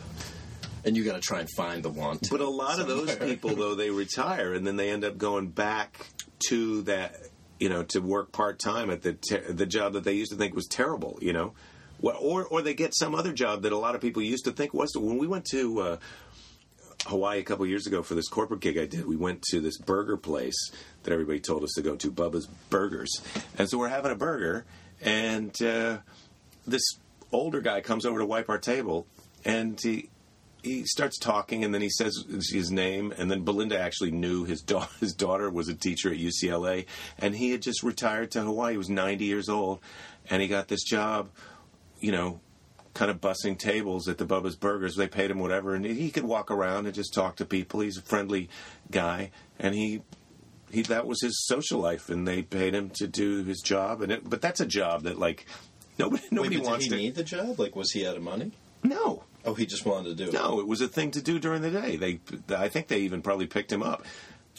And you got to try and find the want to. but a lot of those people though they retire and then they end up going back to that you know to work part time at the ter- the job that they used to think was terrible. You know. Or or they get some other job that a lot of people used to think was. When we went to uh, Hawaii a couple years ago for this corporate gig I did, we went to this burger place that everybody told us to go to, Bubba's Burgers, and so we're having a burger, and uh, this older guy comes over to wipe our table, and he he starts talking, and then he says his name, and then Belinda actually knew his daughter. His daughter was a teacher at UCLA, and he had just retired to Hawaii. He was 90 years old, and he got this job, you know, kind of bussing tables at the Bubba's Burgers. They paid him whatever, and he could walk around and just talk to people. He's a friendly guy, and he. He, that was his social life, and they paid him to do his job. And it, but that's a job that like nobody Wait, nobody but wants did he to. need the job? Like, was he out of money? No, Oh, he just wanted to do it. no, it was a thing to do during the day. They, I think they even probably picked him up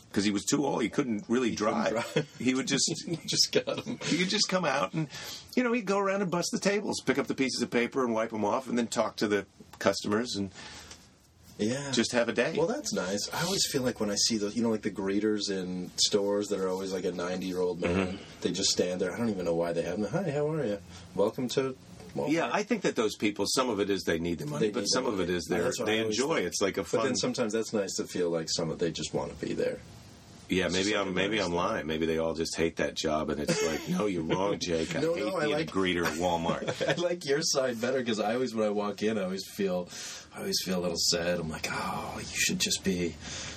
because he was too old. He couldn't really drive. drive. He would just, just got him. he could just come out and, you know, he'd go around and bust the tables, pick up the pieces of paper and wipe them off, and then talk to the customers and Yeah. just have a day. Well, that's nice. I always feel like when I see those, you know, like the greeters in stores that are always like a 90 year old man, Mm-hmm. they just stand there. I don't even know why they have them. Hi, how are you? Welcome to Walmart. yeah, I think that those people, some of it is they need the money, They but need some of it money. is Yeah, they that's what they always enjoy. think. It's like a But then sometimes that's nice to feel like some of they just want to be there. yeah, maybe I'm maybe I'm lying. Maybe they all just hate that job, and it's like, no, you're wrong, Jake. I No, hate no, I being like- a greeter at Walmart. I like your side better because I always, when I walk in, I always feel, I always feel a little sad. I'm like, oh, you should just be,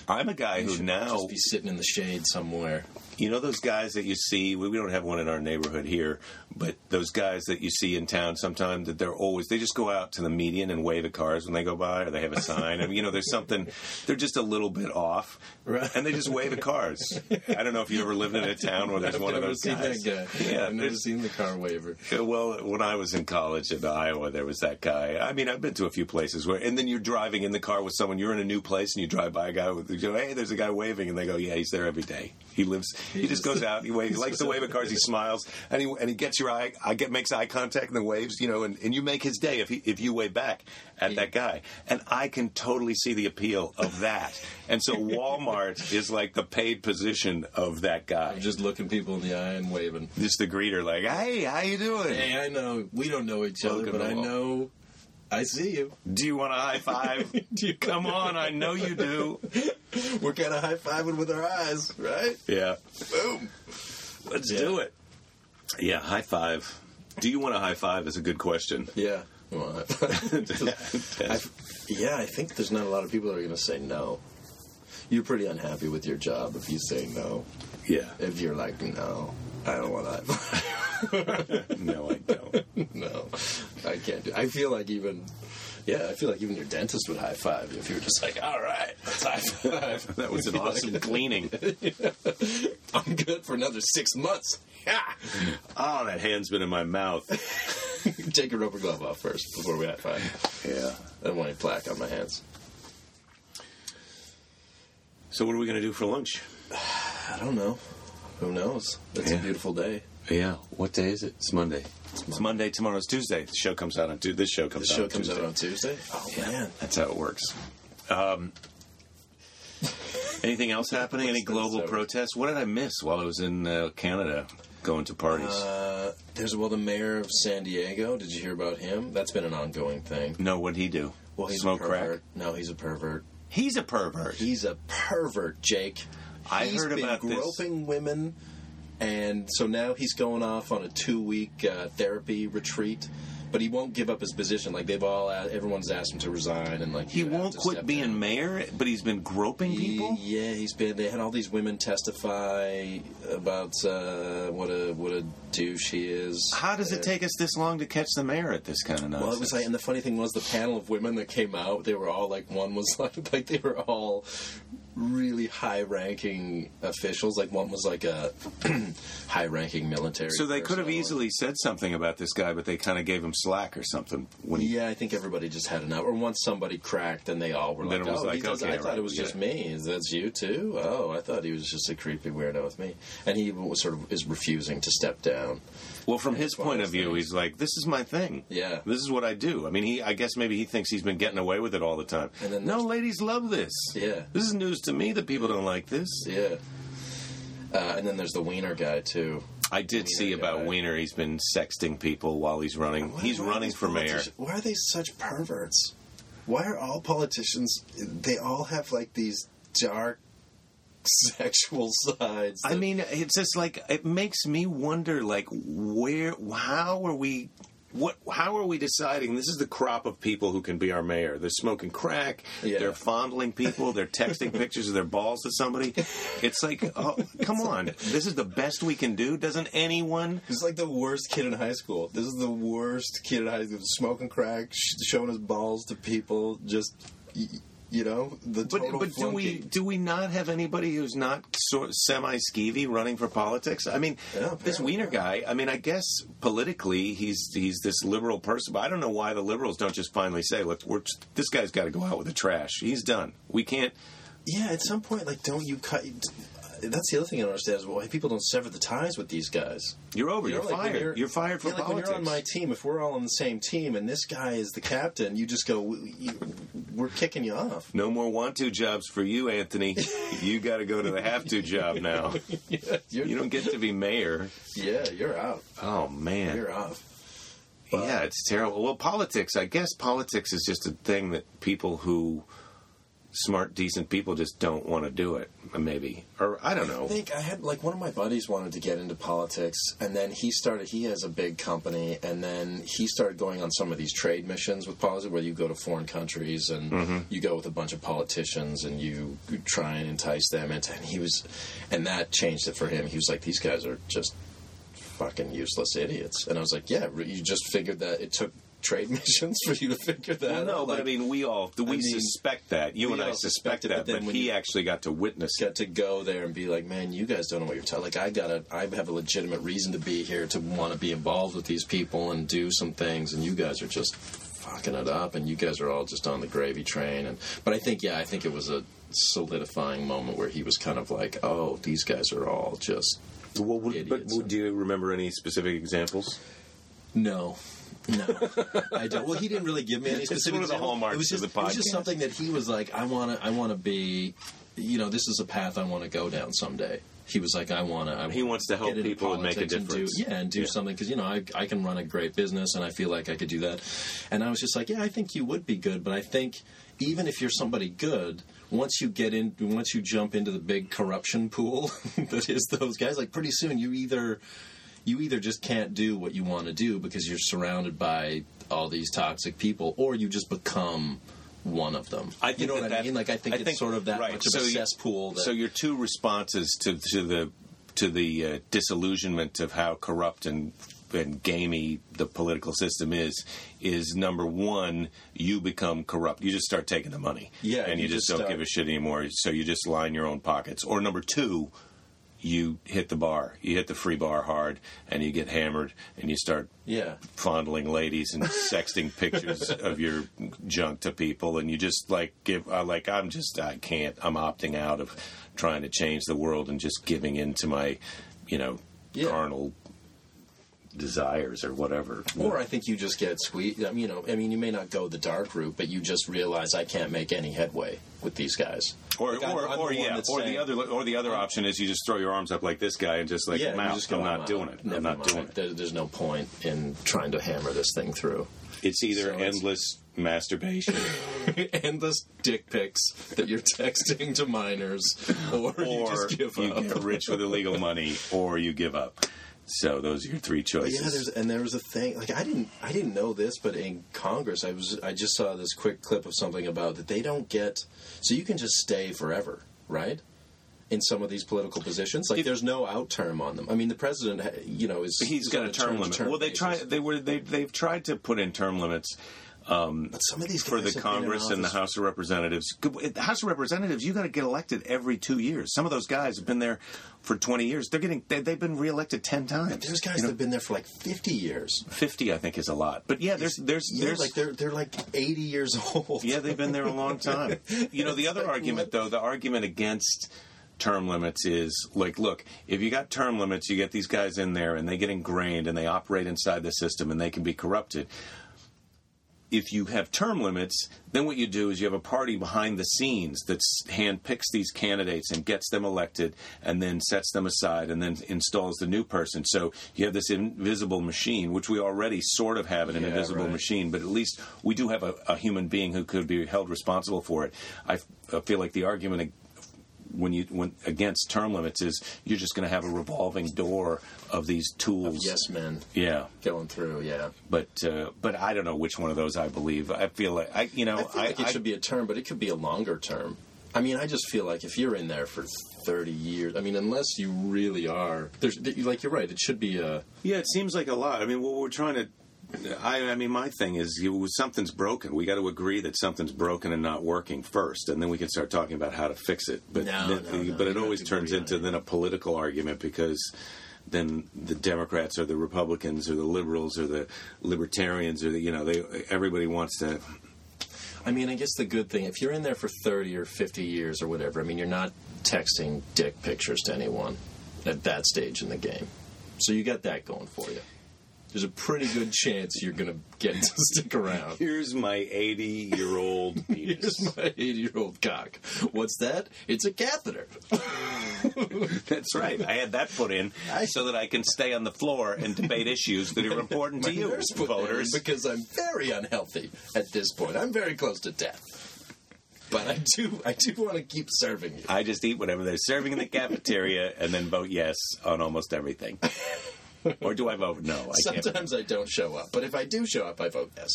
I'm a guy you who should now just be sitting in the shade somewhere. You know those guys that you see. We we don't have one in our neighborhood here, but those guys that you see in town sometimes that they're always they just go out to the median and wave at cars when they go by, or they have a sign. I mean, you know, there's something. They're just a little bit off, Right. and they just wave at cars. I don't know if you ever lived in a town where there's one of those guys. guy. Yeah, I've never seen the car waiver. Uh, well, when I was in college in Iowa, there was that guy. I mean, I've been to a few places where, and then you're driving in the car with someone. You're in a new place, and you drive by a guy with, you go, "Hey, there's a guy waving," and they go, "Yeah, he's there every day. He lives. He, just goes out. He waves. He likes to wave at cars. He smiles, and he and he gets your eye. I get makes eye contact and then waves. You know, and, and you make his day if he, if you wave back at that guy. And I can totally see the appeal of that. And so Walmart is like the paid position of that guy. I'm just looking people in the eye and waving. Just the greeter, like, "Hey, how you doing?" Hey, I know we don't know each other, but I know I see you. Do you want a high five? Do you- Come on, I know you do. We're kind of high fiving with our eyes, right? Yeah, Boom. let's Yeah. do it. Yeah, high five. Do you want a high five? Is a good question. Yeah. Well, I, yeah, I think there's not a lot of people that are going to say no. You're pretty unhappy with your job if you say no. yeah, If you're like, no, I don't want that. no, I don't. no, I can't do. I feel like even. Yeah, I feel like even your dentist would high five you if you were just like, "All right, let's high five." That was an awesome cleaning. I'm good for another six months. Yeah. Oh, that hand's been in my mouth. Take your rubber glove off first before we high five. Yeah. I don't want any plaque on my hands. So, what are we going to do for lunch? I don't know. Who knows? It's Yeah. a beautiful day. Yeah. What day is it? It's Monday. It's Monday. Tomorrow's Tuesday. The show comes out on Tuesday. This show The comes show out. comes on out on Tuesday. Oh man, That's how it works. Um, anything else happening? Any global protests? What did I miss while I was in uh, Canada going to parties? uh, there's well the mayor of San Diego. Did you hear about him? That's been an ongoing thing. no, what'd he do? Well, he's Smoke a pervert. crack? No, he's a pervert. He's a pervert. He's a pervert, Jake. I He's heard been about this. groping women and so now he's going off on a two-week uh, therapy retreat. But he won't give up his position. Like they've all, uh, everyone's asked him to resign, and like He won't quit being down. mayor, but he's been groping people. Yeah, he's been. They had all these women testify about uh, what a what a douche he is. How does it take us this long to catch the mayor at this kind of nonsense? Well, it was like, and the funny thing was, the panel of women that came out, they were all like, one was like, like they were all really high-ranking officials. Like one was like a high-ranking military. so they could have easily said something about this guy, but they kind of gave him slack or something. When he, Yeah, I think everybody just had enough. Or once somebody cracked, then they all were Then like, it was "Oh, like, he does, okay, I thought right, it was we just me. Is that you too? Oh, I thought he was just a creepy weirdo with me." And he was sort of is refusing to step down. Well, from his it's one of point of view, things. he's like, "This is my thing. Yeah. this is what I do." I mean, he. I guess maybe he thinks he's been getting away with it all the time. And then no, ladies love this. Yeah. this is news to me that people don't like this. Yeah. Uh, and then there's the Weiner guy too. I did see about guy. Weiner. He's been sexting people while he's running. Why- he's why running for mayor. Why are they such perverts? Why are all politicians? They all have like these dark sexual sides. I mean, it's just like it makes me wonder, like where, how are we, what, how are we deciding? This is the crop of people who can be our mayor. They're smoking crack. Yeah. They're fondling people. They're texting pictures of their balls to somebody. It's like, oh, come on, this is the best we can do. Doesn't anyone? He's like the worst kid in high school. This is the worst kid in high school. Smoking crack, sh- showing his balls to people. Just, you know, the But, total but do we do we not have anybody who's not sort semi skeevy running for politics? I mean, Yeah, this Weiner guy. I mean, I guess politically he's he's this liberal person, but I don't know why the liberals don't just finally say, "Look, we're, this guy's got to go out with the trash. He's done. We can't." Yeah, at some point, like, don't you cut? That's the other thing I don't understand is why people don't sever the ties with these guys. You're over. You You're, like, fired. You're, fired for yeah, like politics. when you're on my team, if we're all on the same team and this guy is the captain, you just go, "We- you- "We're kicking you off." no more want to jobs for you, Anthony. you got to go to the have to job now. yeah, you're, You don't get to be mayor. yeah, you're out. Oh man. You're off. Yeah, it's terrible. Well, politics, I guess politics is just a thing that people who smart, decent people just don't want to do it, maybe. Or I don't know. I think I had like one of my buddies wanted to get into politics, and then he started. He has a big company, and then he started going on some of these trade missions with politics, where you go to foreign countries and Mm-hmm. you go with a bunch of politicians and you try and entice them into. And he was, and that changed it for him. He was like, "These guys are just fucking useless idiots," and I was like, "Yeah, you just figured that it took." Trade missions for you to figure that Well, out. no, but Like, I mean, we all we mean, suspect that. You and I all suspect suspect that, but but he you- actually got to witness it. got to go there and be like, man, you guys don't know what you're talking. Like, I gotta, I have a legitimate reason to be here to want to be involved with these people and do some things, and you guys are just fucking it up, and you guys are all just on the gravy train. And but I think, yeah, I think it was a solidifying moment where he was kind of like, oh, these guys are all just Well, would- but would- do you remember any specific examples? No. No, I don't. Well, he didn't really give me any It's specific. one of the hallmarks it was of just, the It was just something that he was like, I want to. I want to be. You know, this is a path I want to go down someday. He was like, I want to. He wants to help people and make a politics do- difference. yeah, and do Yeah. something because you know I, I can run a great business and I feel like I could do that. And I was just like, yeah, I think you would be good, but I think even if you're somebody good, once you get in, once you jump into the big corruption pool that is those guys, like pretty soon you either you either just can't do what you want to do because you're surrounded by all these toxic people, or you just become one of them. I you think know that what I mean? Like I think I it's think- sort of that right. much of So a cesspool. That, So your two responses to to the to the uh, disillusionment of how corrupt and and gamey the political system is is number one you become corrupt you just start taking the money Yeah, and you, you just, just don't start- give a shit anymore so you just line your own pockets or number two you hit the bar you hit the free bar hard and you get hammered and you start yeah. fondling ladies and sexting pictures of your junk to people and you just like give uh, like i'm just i can't i'm opting out of trying to change the world and just giving in to my you know Yeah. carnal desires or whatever Or I think you just get squeezed. You know, I mean, you may not go the dark route, but you just realize I can't make any headway with these guys. or Like, I'm- or, I'm or the yeah or saying- the other or the other option is you just throw your arms up like this guy and just like yeah, I'm just go, i'm not out. doing it Never i'm not mind. doing it There, there's no point in trying to hammer this thing through. it's either So it's- endless masturbation endless dick pics that you're texting to minors, or, you or just give you up. get rich with illegal money, or you give up. So those are your three choices. yeah, there's and there was a thing like I didn't I didn't know this, but in Congress I was I just saw this quick clip of something about that they don't get so you can just stay forever, right? In some of these political positions, like If- there's no out term on them. I mean, the president, you know, is He's got a term limit. term-to-term Well, they try. They were. They, they've tried to put in term limits Um, but some of these for the have Congress and the House of Representatives. The House of Representatives, you got to get elected every two years. Some of those guys have been there for twenty years. They're getting. They, they've been reelected ten times. There's guys You know, that have been there for like 50 years. fifty, I think, is a lot. But yeah, there's there's Yeah, there's like they're they're like 80 years old. Yeah, they've been there a long time. You know, the other like, argument, though, the argument against term limits is like, look, if you got term limits, you get these guys in there and they get ingrained and they operate inside the system and they can be corrupted. If you have term limits, then what you do is you have a party behind the scenes that hand picks these candidates and gets them elected and then sets them aside and then installs the new person. So you have this invisible machine, which we already sort of have an Yeah, invisible right. machine, but at least we do have a, a human being who could be held responsible for it. I, f- I feel like the argument when you when against term limits is you're just going to have a revolving door of these tools. Yes, men Yeah, going through. Yeah, but uh, but I don't know which one of those I believe. I feel like I you know I feel like it I- should be a term, but it could be a longer term. I mean, I just feel like if you're in there for 30 years, I mean, unless you really are, there's like you're right. It should be a Yeah, it seems like a lot. I mean, what we're trying to. I, I mean, my thing is, you, something's broken. We got to agree that something's broken and not working first, and then we can start talking about how to fix it. But No, no, no, but it always turns into it. then a political argument because then the Democrats or the Republicans or the liberals or the libertarians or the you know they everybody wants to. I mean, I guess the good thing, if you're in there for 30 or 50 years or whatever, I mean, you're not texting dick pictures to anyone at that stage in the game. So you got that going for you. There's a pretty good chance you're going to get to stick around. Here's my 80 year old penis. Here's my 80 year old cock. What's that? It's a catheter. That's right. I had that put in so that I can stay on the floor and debate issues that are important to you, nurse put that in voters. because I'm very unhealthy at this point. I'm very close to death. But I do, I do want to keep serving you. I just eat whatever they're serving in the cafeteria and then vote yes on almost everything. Or do I vote no? I can't. Sometimes I don't show up, but if I do show up, I vote yes.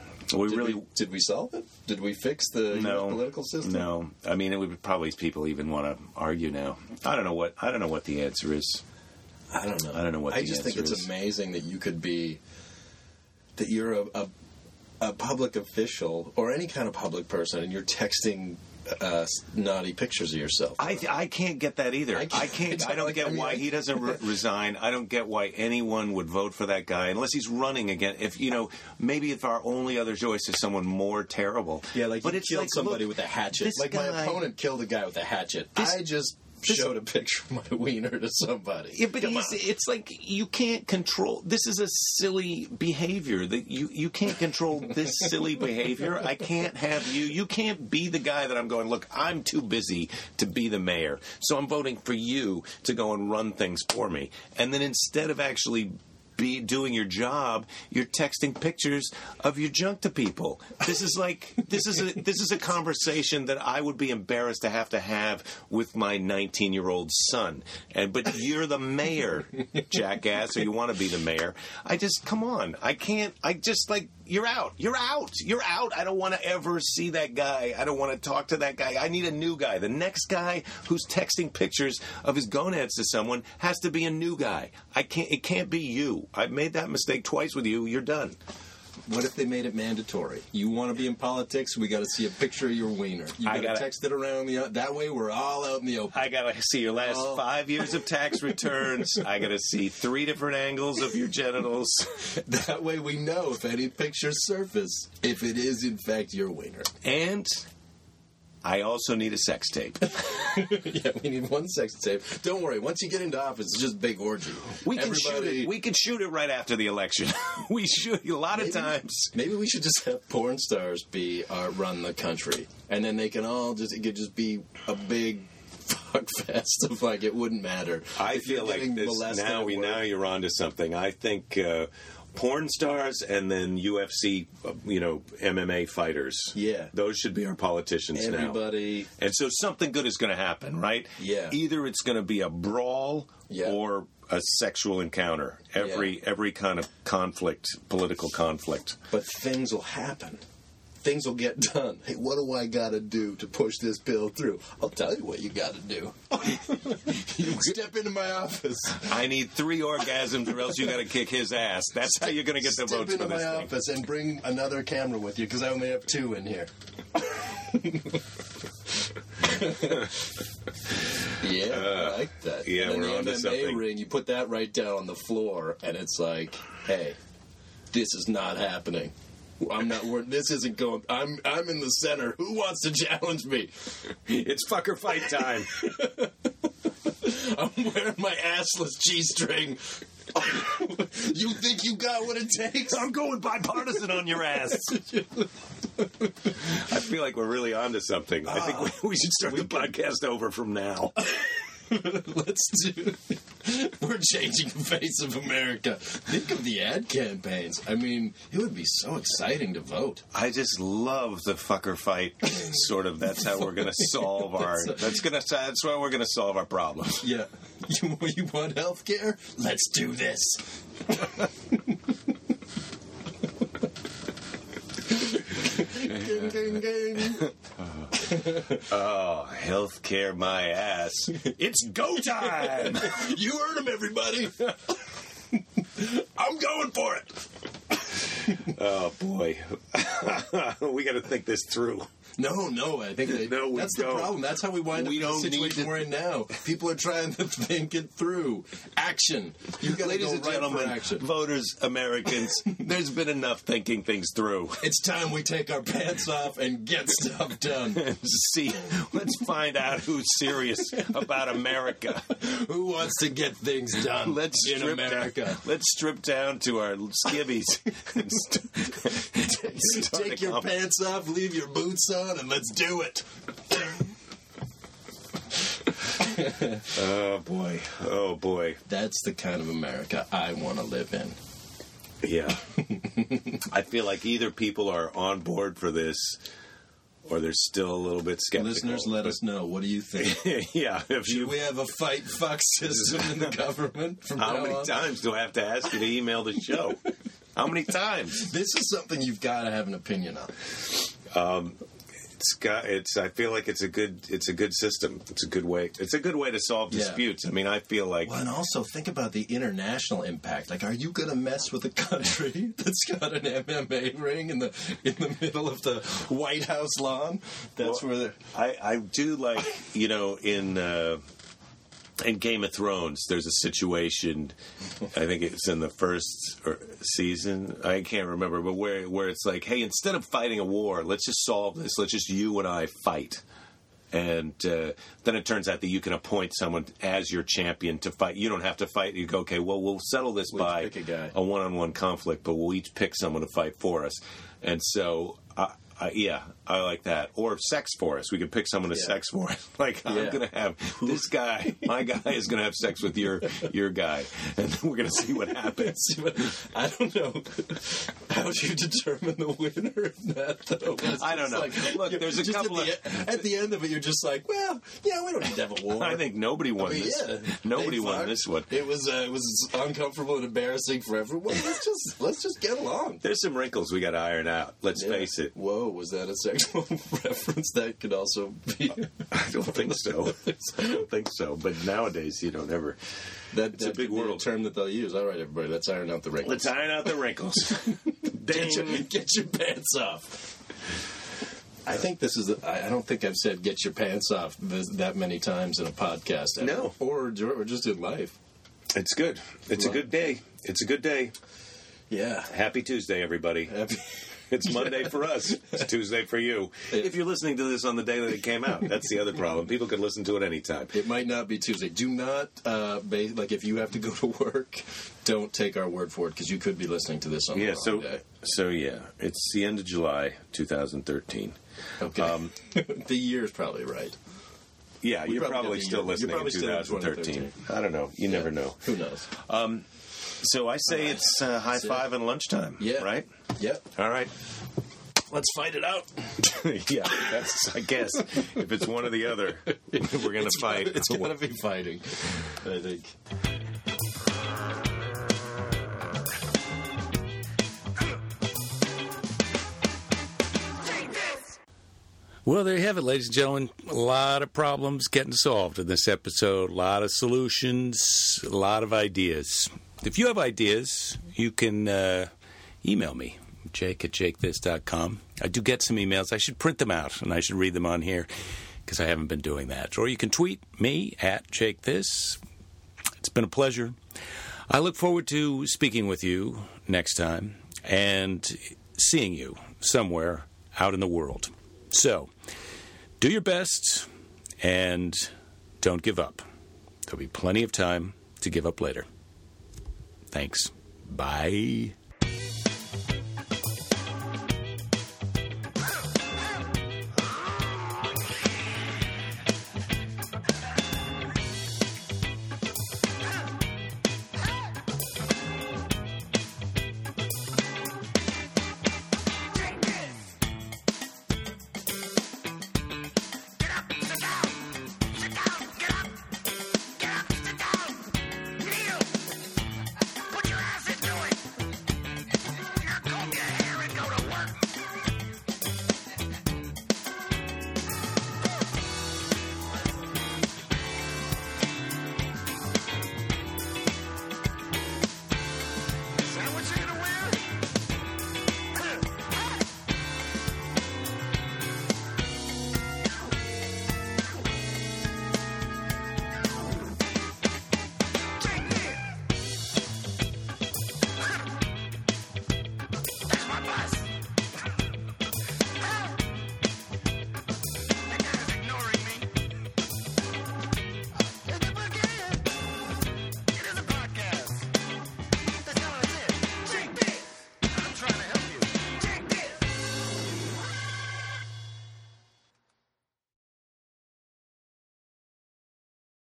We Did really we, did we solve it? Did we fix the no political system? No, I mean it would probably people even want to argue now. I don't know what I don't know what the answer is. I don't know. I don't know what I just think it's is. amazing that you could be that you're a, a a public official or any kind of public person, and you're texting uh, naughty pictures of yourself. I I can't get that either. I I can't- can't. I, don't like, get I mean, why he doesn't re- resign. I don't get why anyone would vote for that guy unless he's running again. If you know, maybe if our only other choice is someone more terrible. yeah, like but it's killed like, somebody look, with a hatchet. Like my opponent killed a guy with a hatchet. This- I just showed a picture of my wiener to somebody. Yeah, but it's like you can't control. This is a silly behavior that you you can't control. This silly behavior. I can't have you. You can't be the guy that I'm going. Look, I'm too busy to be the mayor, so I'm voting for you to go and run things for me. And then instead of actually be doing your job, you're texting pictures of your junk to people. This is like this is a this is a conversation that I would be embarrassed to have to have with my 19 year old son. And but you're the mayor, jackass, or you want to be the mayor. I just come on. I can't. I just like you're out. You're out. You're out. I don't want to ever see that guy. I don't want to talk to that guy. I need a new guy. The next guy who's texting pictures of his gonads to someone has to be a new guy. I can't. It can't be you. I've made that mistake twice with you. You're done. What if they made it mandatory? You want to be in politics? We got to see a picture of your wiener. You I got to text it around the. That way, we're all out in the open. I gotta see your last Oh. five years of tax returns. I gotta see three different angles of your genitals. That way, we know if any pictures surface, if it is in fact your wiener. And I also need a sex tape. yeah, we need one sex tape. Don't worry. Once you get into office, it's just big orgy. We can shoot it. We can shoot it right after the election. we shoot a lot of times. Maybe we should just have porn stars be uh, run the country, and then they can all just it could just be a big fuck fest of like it wouldn't matter. I if feel like this molested now. We work. now you're onto something. I think uh, porn stars and then UFC, uh, you know, MMA fighters. Yeah. those should be our politicians now. Everybody. And so something good is going to happen, right? Yeah. Either it's going to be a brawl Yeah. or a sexual encounter. Every every kind of conflict, political conflict. But things will happen. Things will get done. Hey, what do I got to do to push this bill through? I'll tell you what you got to do. you step into my office. I need three orgasms, or else you got to kick his ass. That's how you're going to get the Step votes into for my thing. office and bring another camera with you because I only have two in here. yeah, I like that. Uh, yeah, we're the onto MMA something. ring. You put that right down on the floor, and it's like, hey, this is not happening. I'm not. We're, this isn't going. I'm. I'm in the center. Who wants to challenge me? It's fucker fight time. I'm wearing my assless g-string. you think you got what it takes? I'm going bipartisan on your ass. I feel like we're really onto something. I think ah. we, we should start the podcast over from now. Let's do. We're changing the face of America. Think of the ad campaigns. I mean, it would be so exciting to vote. I just love the fucker fight. Sort of. That's how we're going to solve our. That's gonna. That's why we're going to solve our problems. Yeah. You, you want health care? Let's do this. Gang, gang, gang. Oh, healthcare my ass. It's go time. You heard him, everybody. I'm going for it. Oh boy, we got to think this through. No, no, I think they, No, that's don't. the problem. That's how we wind We up in the situation we're in now. People are trying to think it through. Action. You Ladies and right gentlemen, voters, Americans, there's been enough thinking things through. It's time we take our pants off and get stuff done. See, let's find out who's serious about America. Who wants to get things done Let's in strip America? Down, let's strip down to our skivvies. st- Take your pants off, leave your boots on, and let's do it. Oh boy! Oh boy! That's the kind of America I want to live in. Yeah. I feel like either people are on board for this, or they're still a little bit skeptical. Listeners, let us know. What do you think? yeah. If Should you, we have a fight fuck system in the government from how now many on? times do I have to ask you to email the show? How many times? This is something you've got to have an opinion on. Um, It's got. It's. I feel like it's a good. It's a good system. It's a good way. It's a good way to solve Yeah. disputes. I mean, I feel like. Well, and also think about the international impact. Like, are you going to mess with a country that's got an MMA ring in the in the middle of the White House lawn? That's Well, where. I, I do like you know in uh, in Game of Thrones. There's a situation. I think it's in the first season. I can't remember, but where where it's like, hey, instead of fighting a war, let's just solve this. Let's just you and I fight. And uh, then it turns out that you can appoint someone as your champion to fight. You don't have to fight. You go, okay, well, we'll settle this We'll by a a one-on-one conflict, but we'll each pick someone to fight for us. And so, I, yeah, I like that. Or sex for us. We could pick someone to Yeah. sex for us. Like I'm gonna have this guy. My guy is gonna have sex with your your guy, and then we're gonna see what happens. I don't know. How do you determine the winner in that, though? It's I don't know. Look, there's a couple at the, of- at the end of it, you're just like, well, yeah, we don't need to have a war. I think nobody won I mean, this. yeah, Nobody won this one. It was uh, it was uncomfortable and embarrassing for everyone. Let's just let's just get along. There's some wrinkles we got to iron out. Let's Yeah. face it. Whoa, was that a sexual reference? That could also be. I don't think so. I don't think so. But nowadays, you don't ever. That, It's a big world. term that they'll use. All right, everybody, let's iron out the wrinkles. Let's iron out the wrinkles. get your, get your pants off. I think this is. The, I don't think I've said "get your pants off" this, that many times in a podcast. ever. No. or or just in life. It's good. It's a good day. It's a good day. Yeah. Happy Tuesday, everybody. Happy- It's Monday for us. It's Tuesday for you. If you're listening to this on the day that it came out, that's the other problem. People could listen to it anytime. It might not be Tuesday. Do not, uh, ba- like, if you have to go to work, don't take our word for it because you could be listening to this on the Yeah. wrong So, day. so yeah, it's the end of July, 2013. Okay. um, the year's probably right. Yeah, We you're probably probably still year. You're listening probably in still in 2013. I don't know. You never know. Who knows? So I say it's uh, high That's it. five and lunchtime. Yeah. Right. Yep. All right. Let's fight it out. yeah, that's. I guess if it's one or the other, we're gonna fight. It's gotta be fighting. I think. Well, there you have it, ladies and gentlemen. A lot of problems getting solved in this episode, a lot of solutions, a lot of ideas. If you have ideas, you can uh, email me, jake at jakethis.com. I do get some emails. I should print them out and I should read them on here because I haven't been doing that. Or you can tweet me at jakethis. It's been a pleasure. I look forward to speaking with you next time and seeing you somewhere out in the world. So, do your best and don't give up. There'll be plenty of time to give up later. Thanks. Bye.